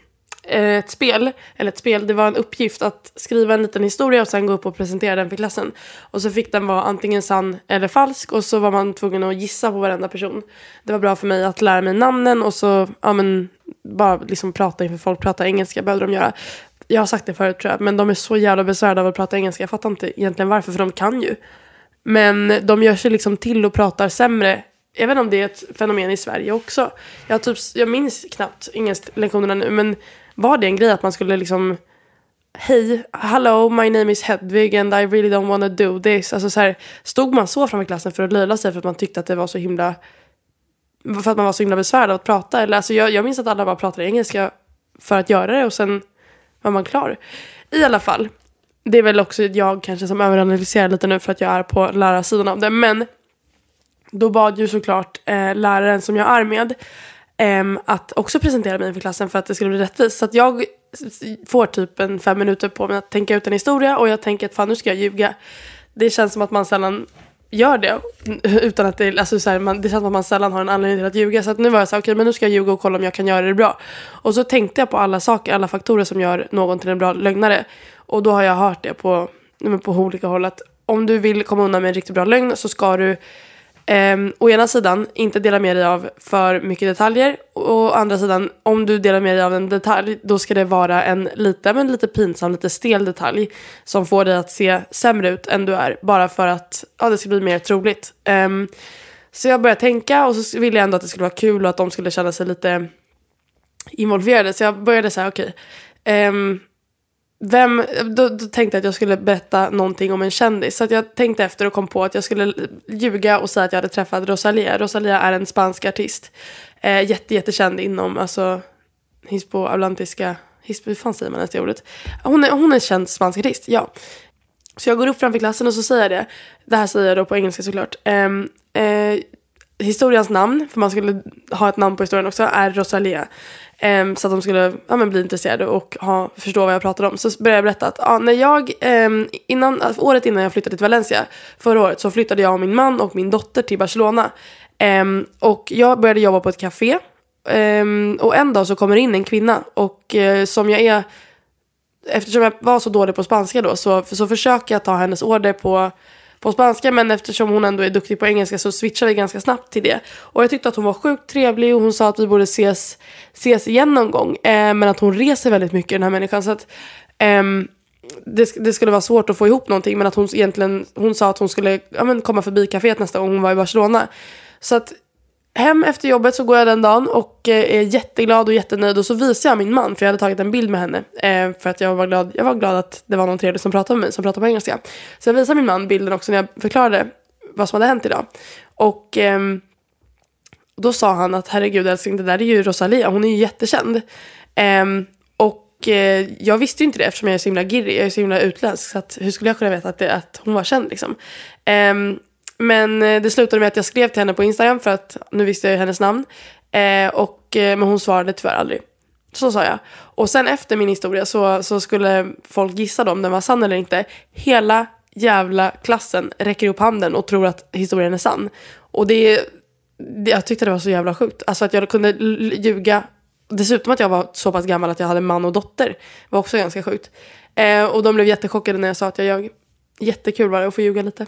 Eh, ett spel, eller ett spel, det var en uppgift att skriva en liten historia och sen gå upp och presentera den för klassen. Och så fick den vara antingen sann eller falsk och så var man tvungen att gissa på varenda person. Det var bra för mig att lära mig namnen och så, ja men, bara liksom prata inför folk, prata engelska behövde de göra. Jag har sagt det förut tror jag, men de är så jävla besvärade av att prata engelska. Jag fattar inte egentligen varför, för de kan ju. Men de gör sig liksom till och pratar sämre jag vet inte om det är ett fenomen i Sverige också. Jag, typ, jag minns knappt engelsklektionerna nu, men var det en grej att man skulle liksom Hej, hello, my name is Hedvig and I really don't wanna do this. Alltså så här, stod man så framför klassen för att löjla sig för att man tyckte att det var så himla för att man var så himla besvärad av att prata. Eller, alltså, jag, jag minns att alla bara pratade engelska för att göra det och sen var man klar. I alla fall, det är väl också jag kanske som överanalyserar lite nu för att jag är på lärarsidan av det. Men då bad ju såklart eh, läraren som jag är med Um, att också presentera mig inför klassen för att det skulle bli rättvist. Så att jag får typ en fem minuter på mig att tänka ut en historia och jag tänker att fan nu ska jag ljuga. Det känns som att man sällan gör det. Utan att det, alltså så här, man, det känns som att man sällan har en anledning till att ljuga. Så att nu var jag så här, okej okay, men nu ska jag ljuga och kolla om jag kan göra det bra. Och så tänkte jag på alla saker, alla faktorer som gör någon till en bra lögnare. Och då har jag hört det på, på olika håll att om du vill komma undan med en riktigt bra lögn så ska du eh, å ena sidan inte dela med dig av för mycket detaljer. Och å andra sidan om du delar med dig av en detalj då ska det vara en lite, men lite pinsam, lite stel detalj som får dig att se sämre ut än du är bara för att ja, det ska bli mer troligt. Eh, så jag började tänka och så ville jag ändå att det skulle vara kul och att de skulle känna sig lite involverade. Så jag började säga okej. Okay, eh, vem, då, då, tänkte jag att jag skulle berätta någonting om en kändis. Så jag tänkte efter och kom på att jag skulle ljuga och säga att jag hade träffat Rosalia. Rosalia är en spansk artist. Eh, jätte, jättekänd inom alltså, hispoatlantiska... Hispo, hur fan säger man ens det ordet? Hon är, hon är en känd spansk artist, ja. Så jag går upp framför klassen och så säger jag det. Det här säger jag då på engelska såklart. Ehm, eh, eh, historiens namn, för man skulle ha ett namn på historien också, är Rosalia. Um, så att de skulle ja, men bli intresserade och ha, förstå vad jag pratade om. Så började jag berätta att ja, när jag, um, innan, alltså året innan jag flyttade till Valencia, förra året, så flyttade jag och min man och min dotter till Barcelona. Um, och jag började jobba på ett café. och en dag så kommer in en kvinna och uh, som jag är, eftersom jag var så dålig på spanska då, så, så försöker jag ta hennes order på på spanska men eftersom hon ändå är duktig på engelska så switchade vi ganska snabbt till det. Och jag tyckte att hon var sjukt trevlig och hon sa att vi borde ses, ses igen någon gång. Eh, men att hon reser väldigt mycket den här människan. Så att, ehm, det, det, skulle vara svårt att få ihop någonting men att hon egentligen, hon sa att hon skulle ja, men, komma förbi kaféet nästa gång hon var i Barcelona. Så att hem efter jobbet så går jag den dagen och eh, är jätteglad och jättenöjd och så visar jag min man för jag hade tagit en bild med henne eh, för att jag var glad, jag var glad att det var någon trevlig som pratade med mig som pratade på engelska. Så jag visar min man bilden också när jag förklarade vad som hade hänt idag. Och ehm, då sa han att herregud älskling det där är ju Rosalia, hon är ju jättekänd. Ehm, och eh, jag visste ju inte det eftersom jag är så himla girrig, jag är så himla utländsk så att hur skulle jag kunna veta att, det, att hon var känd liksom. Ehm, men eh, det slutade med att jag skrev till henne på Instagram för att nu visste jag ju hennes namn. Eh, och, eh, men hon svarade tyvärr aldrig. Så sa jag. Och sen efter min historia så, så skulle folk gissa då om den var sann eller inte. Hela jävla klassen räcker upp handen och tror att historien är sann. Och det, det jag tyckte det var så jävla sjukt. Alltså att jag kunde ljuga. Dessutom att jag var så pass gammal att jag hade man och dotter. var också ganska sjukt. Eh, och de blev jättechockade när jag sa att jag ljög. Jättekul var det att få ljuga lite.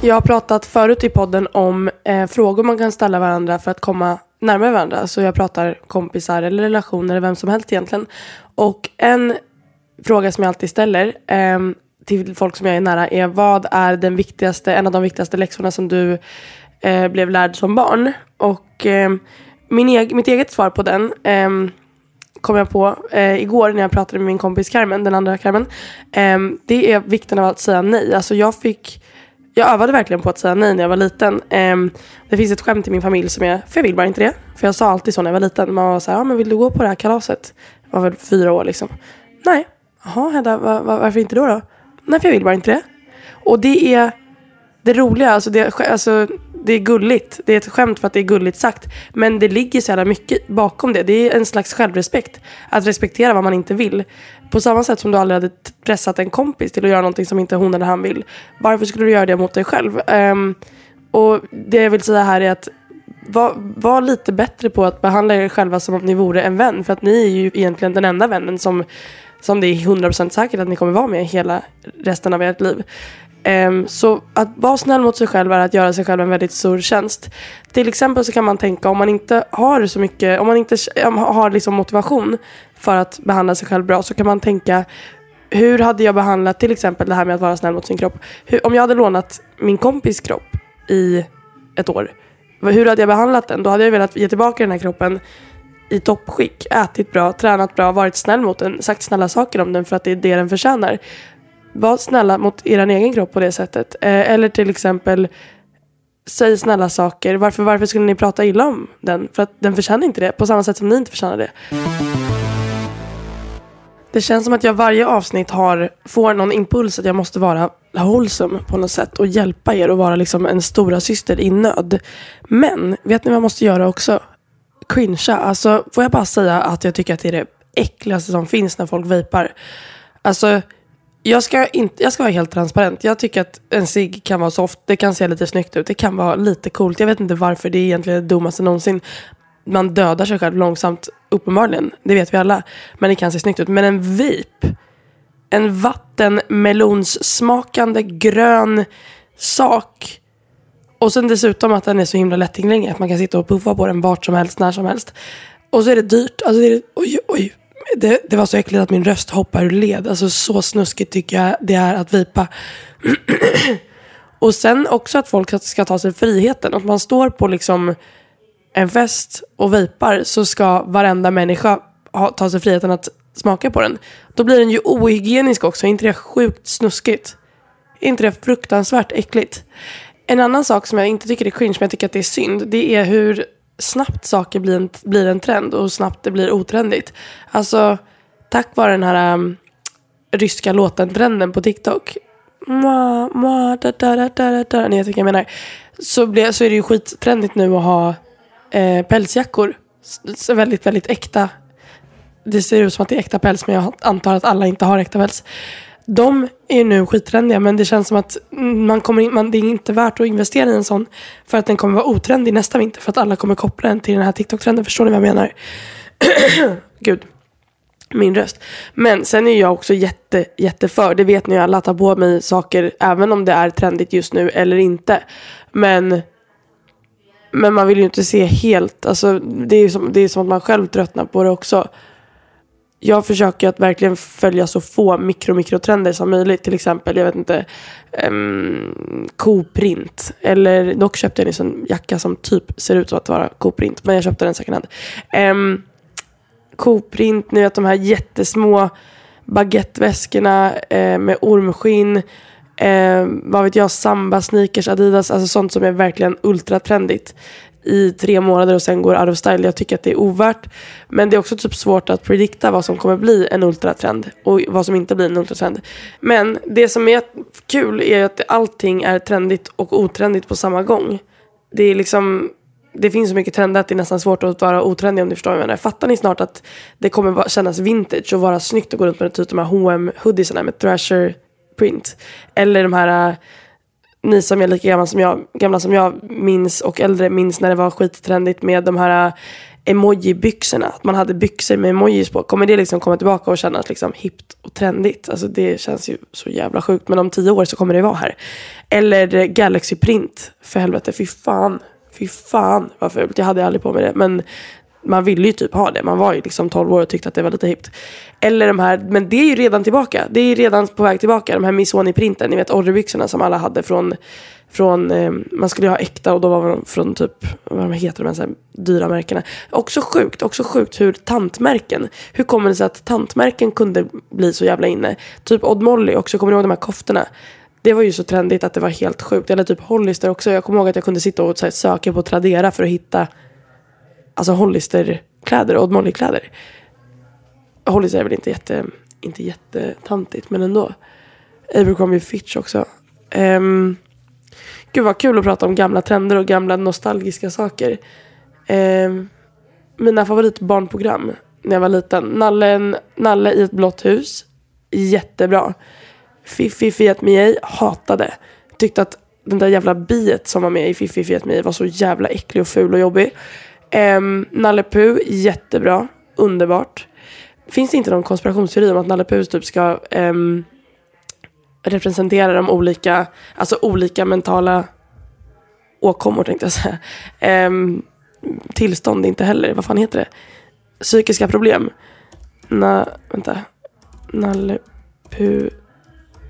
Jag har pratat förut i podden om eh, frågor man kan ställa varandra för att komma närmare varandra. Så jag pratar kompisar eller relationer eller vem som helst egentligen. Och en fråga som jag alltid ställer eh, till folk som jag är nära är vad är den viktigaste, en av de viktigaste läxorna som du eh, blev lärd som barn? Och eh, min e mitt eget svar på den eh, kom jag på eh, igår när jag pratade med min kompis Carmen, den andra Carmen. Eh, det är vikten av att säga nej. Alltså jag fick jag övade verkligen på att säga nej när jag var liten. Ehm, det finns ett skämt i min familj som är, för jag vill bara inte det. För jag sa alltid så när jag var liten. Man var så här, ah, men vill du gå på det här kalaset? Jag var väl fyra år liksom. Nej. Jaha Hedda, var, var, varför inte då då? Nej för jag vill bara inte det. Och det är det roliga, alltså det, alltså det är gulligt. Det är ett skämt för att det är gulligt sagt. Men det ligger så jävla mycket bakom det. Det är en slags självrespekt. Att respektera vad man inte vill. På samma sätt som du aldrig hade pressat en kompis till att göra någonting som inte hon eller han vill. Varför skulle du göra det mot dig själv? Um, och det jag vill säga här är att var, var, lite bättre på att behandla er själva som om ni vore en vän. För att ni är ju egentligen den enda vännen som, som det är 100% säkert att ni kommer vara med hela resten av ert liv. Um, så att vara snäll mot sig själv är att göra sig själv en väldigt stor tjänst. Till exempel så kan man tänka om man inte har så mycket, om man inte har liksom motivation för att behandla sig själv bra så kan man tänka hur hade jag behandlat till exempel det här med att vara snäll mot sin kropp. Hur, om jag hade lånat min kompis kropp i ett år, hur hade jag behandlat den? Då hade jag velat ge tillbaka den här kroppen i toppskick, ätit bra, tränat bra, varit snäll mot den, sagt snälla saker om den för att det är det den förtjänar var snälla mot er egen kropp på det sättet. Eh, eller till exempel säg snälla saker. Varför, varför skulle ni prata illa om den? För att den förtjänar inte det på samma sätt som ni inte förtjänar det. Det känns som att jag varje avsnitt har, får någon impuls att jag måste vara wholesome på något sätt och hjälpa er och vara liksom en stora syster i nöd. Men, vet ni vad jag måste göra också? Cringea. Alltså, får jag bara säga att jag tycker att det är det äckligaste som finns när folk vejpar. Alltså, jag ska, inte, jag ska vara helt transparent. Jag tycker att en cigg kan vara soft. Det kan se lite snyggt ut. Det kan vara lite coolt. Jag vet inte varför. Det är egentligen det dummaste någonsin. Man dödar sig själv långsamt, uppenbarligen. Det vet vi alla. Men det kan se snyggt ut. Men en vip. En vattenmelonssmakande grön sak. Och sen dessutom att den är så himla lättillgänglig. Att man kan sitta och puffa på den vart som helst, när som helst. Och så är det dyrt. Alltså det är, oj, oj. Det, det var så äckligt att min röst hoppar ur led. Alltså så snuskigt tycker jag det är att vipa. och sen också att folk ska ta sig friheten. Att man står på liksom en fest och vejpar så ska varenda människa ha, ta sig friheten att smaka på den. Då blir den ju ohygienisk också. Är inte det sjukt snuskigt? Är inte det fruktansvärt äckligt? En annan sak som jag inte tycker är cringe, men jag tycker att det är synd, det är hur snabbt saker blir en, blir en trend och hur snabbt det blir otrendigt. Alltså, tack vare den här um, ryska låten-trenden på TikTok. Mua, mua, da, da, da, da, da, ni vet vilka jag menar. Så, blir, så är det ju skittrendigt nu att ha eh, pälsjackor. Så väldigt, väldigt äkta. Det ser ut som att det är äkta päls men jag antar att alla inte har äkta päls. De är nu skittrendiga men det känns som att man kommer in, man, det är inte värt att investera i en sån för att den kommer vara otrendig nästa vinter för att alla kommer koppla den till den här TikTok-trenden. Förstår ni vad jag menar? Gud, min röst. Men sen är jag också jätte, jätteför, det vet ni ju alla, ta på mig saker även om det är trendigt just nu eller inte. Men men man vill ju inte se helt, alltså det är som, det är som att man själv tröttnar på det också. Jag försöker att verkligen följa så få mikro mikrotrender som möjligt. Till exempel, jag vet inte, ehm, um, koprint. Eller dock köpte jag en sån jacka som typ ser ut som att vara koprint. Men jag köpte den second hand. Ehm, um, koprint, ni vet de här jättesmå baguetteväskorna uh, eh, med ormskinn. Uh, vad vet jag, samba, sneakers, adidas, alltså sånt som är verkligen ultratrendigt i tre månader och sen går out of style. Jag tycker att det är ovärt. Men det är också typ svårt att predikta vad som kommer bli en ultratrend och vad som inte blir en ultratrend. Men det som är kul är att allting är trendigt och otrendigt på samma gång. Det är liksom det finns så mycket trender att det är nästan svårt att vara otrendig om ni förstår vad jag menar. Fattar ni snart att det kommer kännas vintage och vara snyggt att gå runt med typ de här H&M hoodiesarna med thrasher print. Eller de här, äh, ni som är lika gamla som jag, gamla som jag minns och äldre minns när det var skittrendigt med de här eh, emoji-byxorna. Att man hade byxor med emojis på. Kommer det liksom komma tillbaka och kännas liksom hippt och trendigt? Alltså det känns ju så jävla sjukt. Men om tio år så kommer det vara här. Eller eh, Galaxy Print. För helvete, fy fan. Fy fan vad fult. Jag hade aldrig på mig det. Men man ville ju typ ha det. Man var ju liksom 12 år och tyckte att det var lite hippt. Eller de här, men det är ju redan tillbaka. Det är redan på väg tillbaka. De här Missoni-printen, ni vet orderbyxorna som alla hade från, från eh, man skulle ju ha äkta och då var de från typ, vad heter de här, så här dyra märkena. Också sjukt, också sjukt hur tantmärken, hur kommer det sig att tantmärken kunde bli så jävla inne? Typ Odd Molly också, kommer ni ihåg de här koftorna? Det var ju så trendigt att det var helt sjukt. Eller typ Hollister också. Jag kommer ihåg att jag kunde sitta och så här, söka på Tradera för att hitta alltså Hollister-kläder, Odd Molly-kläder. Hollister är väl inte jätte, inte jättetantigt, men ändå. Abercrombie Fitch också. Um, gud vad kul att prata om gamla trender och gamla nostalgiska saker. Um, mina favoritbarnprogram när jag var liten. Nallen, Nalle i ett blått hus. Jättebra. Fiffi Fiat Miei hatade. Tyckte att den där jävla biet som var med i Fiffi Fiat Miei var så jävla äcklig och ful och jobbig. Um, Nalle Puh, jättebra. Underbart. Finns det inte någon konspirationsteori om att Nalle Puh typ ska um, representera de olika, alltså olika mentala åkommor tänkte jag säga. Um, tillstånd inte heller, vad fan heter det? Psykiska problem. Na, vänta. Nalle Puh,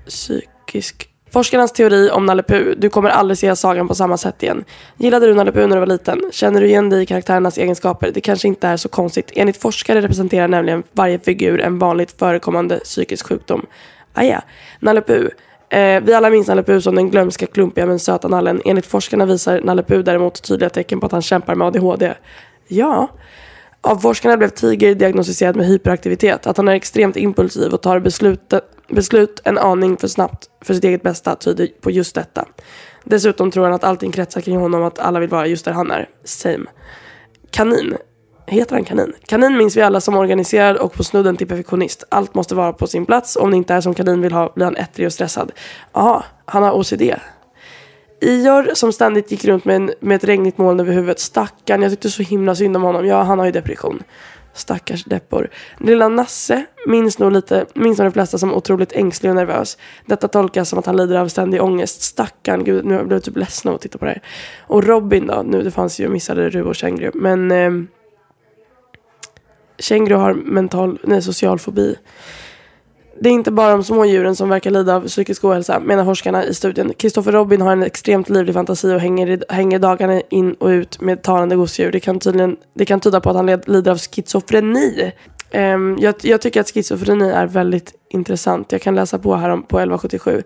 psykisk Forskarnas teori om Nalle Puh. Du kommer aldrig se sagan på samma sätt igen. Gillade du Nalle Puh när du var liten? Känner du igen dig i karaktärernas egenskaper? Det kanske inte är så konstigt. Enligt forskare representerar nämligen varje figur en vanligt förekommande psykisk sjukdom. Ah, Aja. Nalle Puh. Eh, vi alla minns Nalle Puh som den glömska, klumpiga men söta nallen. Enligt forskarna visar Nalle Puh däremot tydliga tecken på att han kämpar med ADHD. Ja. Av forskarna blev Tiger diagnostiserad med hyperaktivitet. Att han är extremt impulsiv och tar beslut, beslut en aning för snabbt för sitt eget bästa tyder på just detta. Dessutom tror han att allting kretsar kring honom och att alla vill vara just där han är. Same. Kanin. Heter han kanin? Kanin minns vi alla som organiserad och på snudden till perfektionist. Allt måste vara på sin plats. Om det inte är som kanin vill ha blir han ettrig och stressad. Jaha, han har OCD. Ior som ständigt gick runt med, en, med ett regnigt moln över huvudet. Stackarn, jag tyckte så himla synd om honom. Ja, han har ju depression. Stackars deppor. Lilla Nasse minns nog, lite, minns nog de flesta som otroligt ängslig och nervös. Detta tolkas som att han lider av ständig ångest. Stackarn, gud nu blev jag typ ledsen av att titta på det här. Och Robin då, nu det fanns ju, jag missade Ru och Känguru. Men eh, Känguru har mental, nej social fobi. Det är inte bara de små djuren som verkar lida av psykisk ohälsa, menar forskarna i studien. Kristoffer Robin har en extremt livlig fantasi och hänger, hänger dagarna in och ut med talande gosedjur. Det kan, tydligen, det kan tyda på att han led, lider av schizofreni. Um, jag, jag, tycker att schizofreni är väldigt intressant. Jag kan läsa på här om, på 1177.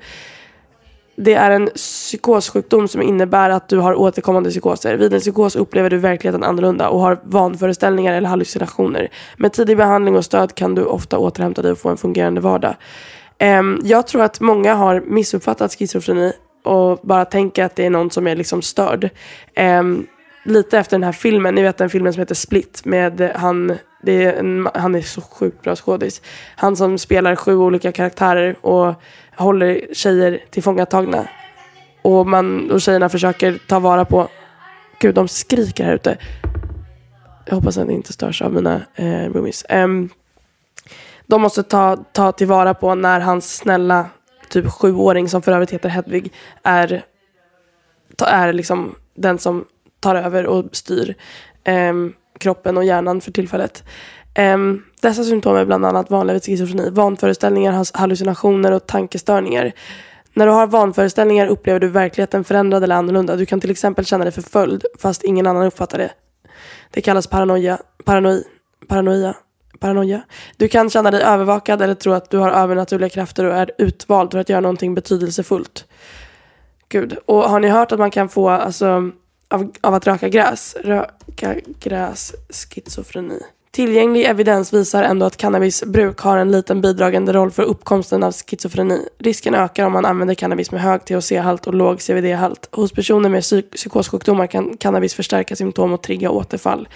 Det är en psykossjukdom som innebär att du har återkommande psykoser. Vid en psykos upplever du verkligheten annorlunda och har vanföreställningar eller hallucinationer. Med tidig behandling och stöd kan du ofta återhämta dig och få en fungerande vardag. Um, jag tror att många har missuppfattat schizofreni och bara tänker att det är någon som är liksom störd. Ehm, Lite efter den här filmen, ni vet den filmen som heter Split med han, det är en, han är så sjukt bra skådis. Han som spelar sju olika karaktärer och håller tjejer tillfångatagna. Och, man, och tjejerna försöker ta vara på... Gud, de skriker här ute. Jag hoppas att ni inte störs av mina eh, roomies. Um, de måste ta, ta tillvara på när hans snälla typ sjuåring, som för övrigt heter Hedvig, är, är liksom den som tar över och styr eh, kroppen och hjärnan för tillfället. Eh, dessa symptom är bland annat vanliga vid schizofreni, vanföreställningar, hallucinationer och tankestörningar. När du har vanföreställningar upplever du verkligheten förändrad eller annorlunda. Du kan till exempel känna dig förföljd fast ingen annan uppfattar det. Det kallas paranoia, Paranoi? paranoia, paranoia. Du kan känna dig övervakad eller tro att du har övernaturliga krafter och är utvald för att göra någonting betydelsefullt. Gud, och har ni hört att man kan få, alltså, av, av att röka gräs, röka gräs, schizofreni. Tillgänglig evidens visar ändå att cannabisbruk har en liten bidragande roll för uppkomsten av schizofreni. Risken ökar om man använder cannabis med hög THC-halt och låg CBD-halt. Hos personer med psyk psykossjukdomar kan cannabis förstärka symptom och trigga återfall.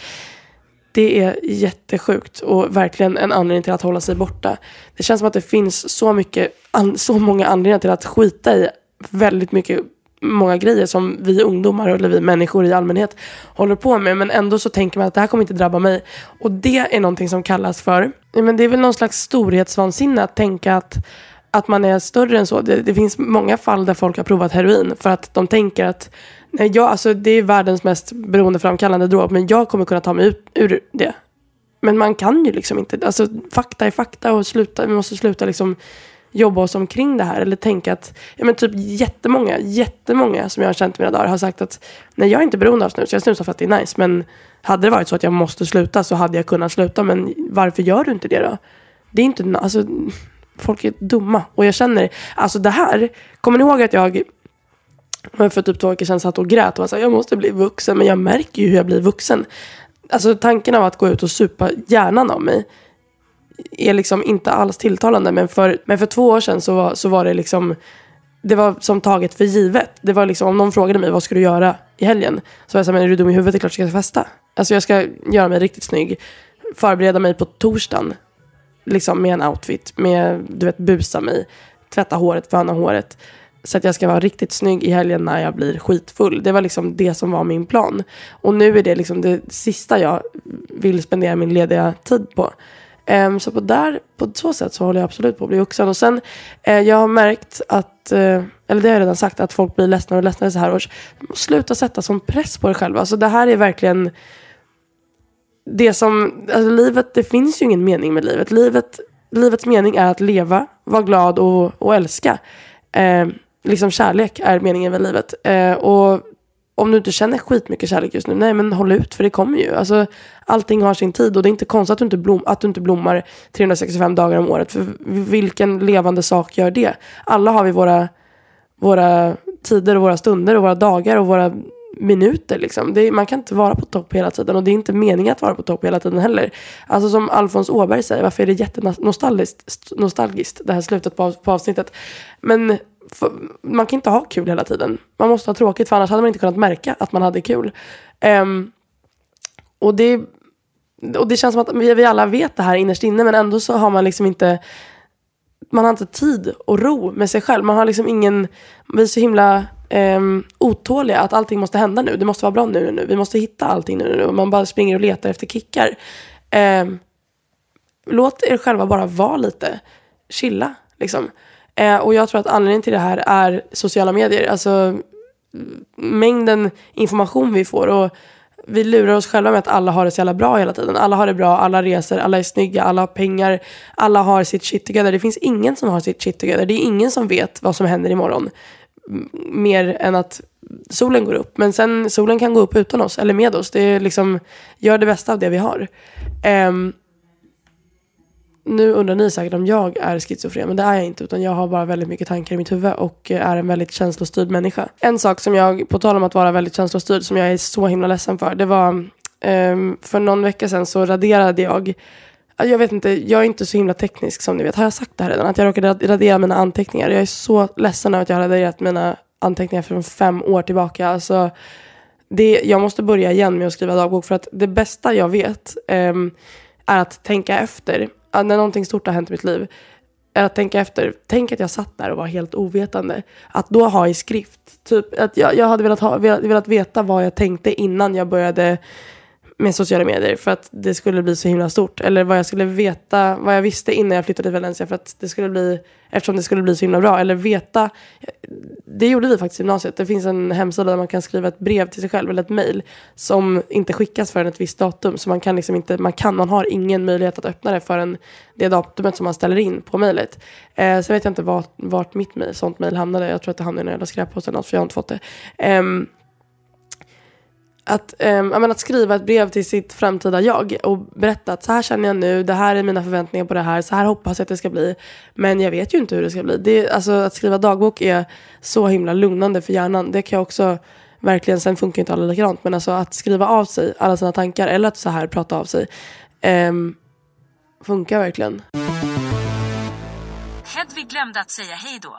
Det är jättesjukt och verkligen en anledning till att hålla sig borta. Det känns som att det finns så, mycket, så många anledningar till att skita i väldigt mycket många grejer som vi ungdomar eller vi människor i allmänhet håller på med. Men ändå så tänker man att det här kommer inte drabba mig. Och det är någonting som kallas för, men det är väl någon slags storhetsvansinne att tänka att att man är större än så. Det, det, finns många fall där folk har provat heroin för att de tänker att nej, jag, alltså, det är världens mest beroendeframkallande drog men jag kommer kunna ta mig ut ur det. Men man kan ju liksom inte. Alltså, fakta är fakta och sluta, vi måste sluta liksom jobba oss omkring det här. Eller tänka att, ja men typ jättemånga, jättemånga som jag har känt i mina dagar har sagt att nej jag är inte beroende av snus, jag snusar för att det är nice. Men hade det varit så att jag måste sluta så hade jag kunnat sluta. Men varför gör du inte det då? Det är inte, alltså folk är dumma. Och jag känner, alltså det här, kommer ni ihåg att jag för typ två veckor sedan satt och grät och var så här, jag måste bli vuxen. Men jag märker ju hur jag blir vuxen. Alltså tanken av att gå ut och supa hjärnan av mig är liksom inte alls tilltalande. Men för, men för två år sedan så var, så var det liksom det var som taget för givet. Det var liksom, om någon frågade mig vad ska du göra i helgen? Så var jag så men är du dum i huvudet? Det är klart jag ska festa. Alltså jag ska göra mig riktigt snygg. Förbereda mig på torsdagen. Liksom med en outfit. Med, du vet, busa mig. Tvätta håret, föna håret. Så att jag ska vara riktigt snygg i helgen när jag blir skitfull. Det var liksom det som var min plan. Och nu är det liksom det sista jag vill spendera min lediga tid på. Um, så på, där, på så sätt så håller jag absolut på att bli vuxen. Och sen, uh, jag har märkt att, uh, eller det har jag redan sagt, att folk blir ledsnare och ledsnare så här års. Sluta sätta sån press på dig själva. Alltså det här är verkligen det som, alltså livet, det finns ju ingen mening med livet. Livet, livets mening är att leva, vara glad och, och älska. Uh, liksom kärlek är meningen med livet. Eh, och om du inte känner skitmycket kärlek just nu, nej men håll ut för det kommer ju. Alltså, allting har sin tid och det är inte konstigt att du inte, blom, att du inte blommar 365 dagar om året. För vilken levande sak gör det? Alla har vi våra, våra tider och våra stunder och våra dagar och våra minuter liksom. Det, man kan inte vara på topp hela tiden och det är inte meningen att vara på topp hela tiden heller. Alltså som Alfons Åberg säger, varför är det jättenostalgiskt nostalgiskt, det här slutet på, på avsnittet. Men man kan inte ha kul hela tiden. Man måste ha tråkigt för annars hade man inte kunnat märka att man hade kul. Um, och, det, och det känns som att vi, vi alla vet det här innerst inne men ändå så har man liksom inte man har inte tid och ro med sig själv. Man har liksom ingen, vi är så himla um, otåliga att allting måste hända nu. Det måste vara bra nu, nu. Vi måste hitta allting nu, nu. Man bara springer och letar efter kickar. Um, låt er själva bara vara lite. Chilla liksom. Eh, och jag tror att anledningen till det här är sociala medier. Alltså mängden information vi får. Och vi lurar oss själva med att alla har det så jävla bra hela tiden. Alla har det bra, alla reser, alla är snygga, alla har pengar, alla har sitt shit together. Det finns ingen som har sitt shit together. Det är ingen som vet vad som händer imorgon. Mer än att solen går upp. Men sen solen kan gå upp utan oss eller med oss. Det är liksom, gör det bästa av det vi har. Um, nu undrar ni säkert om jag är schizofren, men det är jag inte. Utan jag har bara väldigt mycket tankar i mitt huvud och eh, är en väldigt känslostyrd människa. En sak som jag, på tal om att vara väldigt känslostyrd, som jag är så himla ledsen för. Det var um, för någon vecka sedan så raderade jag alltså jag vet inte, jag är inte så himla teknisk som ni vet. Har jag sagt det här redan? Att jag råkade radera mina anteckningar. Jag är så ledsen över att jag har raderat mina anteckningar från fem år tillbaka. Alltså, det, jag måste börja igen med att skriva dagbok för att det bästa jag vet um, är att tänka efter när någonting stort har hänt i mitt liv, är att tänka efter. Tänk att jag satt där och var helt ovetande. Att då ha i skrift. Typ att jag, jag hade velat, ha, velat, velat veta vad jag tänkte innan jag började med sociala medier för att det skulle bli så himla stort. Eller vad jag skulle veta, vad jag visste innan jag flyttade till Valencia för att det skulle bli, eftersom det skulle bli så himla bra. Eller veta, det gjorde vi faktiskt i gymnasiet. Det finns en hemsida där man kan skriva ett brev till sig själv eller ett mail som inte skickas förrän ett visst datum. Så man kan liksom inte, man kan, man har ingen möjlighet att öppna det förrän det datumet som man ställer in på mejlet. Eh, sen vet jag inte vart, vart mitt mail, sånt mejl hamnade. Jag tror att det hamnade i en jävla skräppost eller något för jag har inte fått det. Eh, att, um, att skriva ett brev till sitt framtida jag och berätta att så här känner jag nu, det här är mina förväntningar på det här, så här hoppas jag att det ska bli. Men jag vet ju inte hur det ska bli. Det, alltså, att skriva dagbok är så himla lugnande för hjärnan. Det kan jag också verkligen, sen funkar inte alla likadant, men alltså att skriva av sig alla sina tankar eller att så här prata av sig um, funkar verkligen. Hedvig glömde att säga hej då.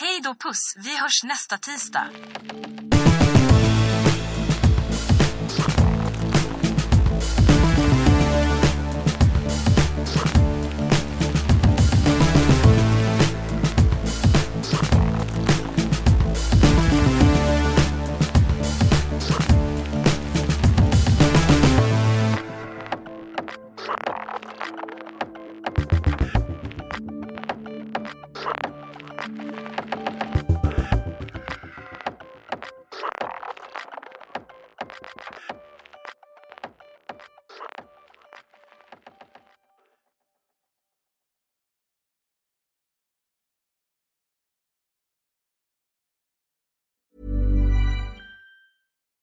Hej då puss, vi hörs nästa tisdag.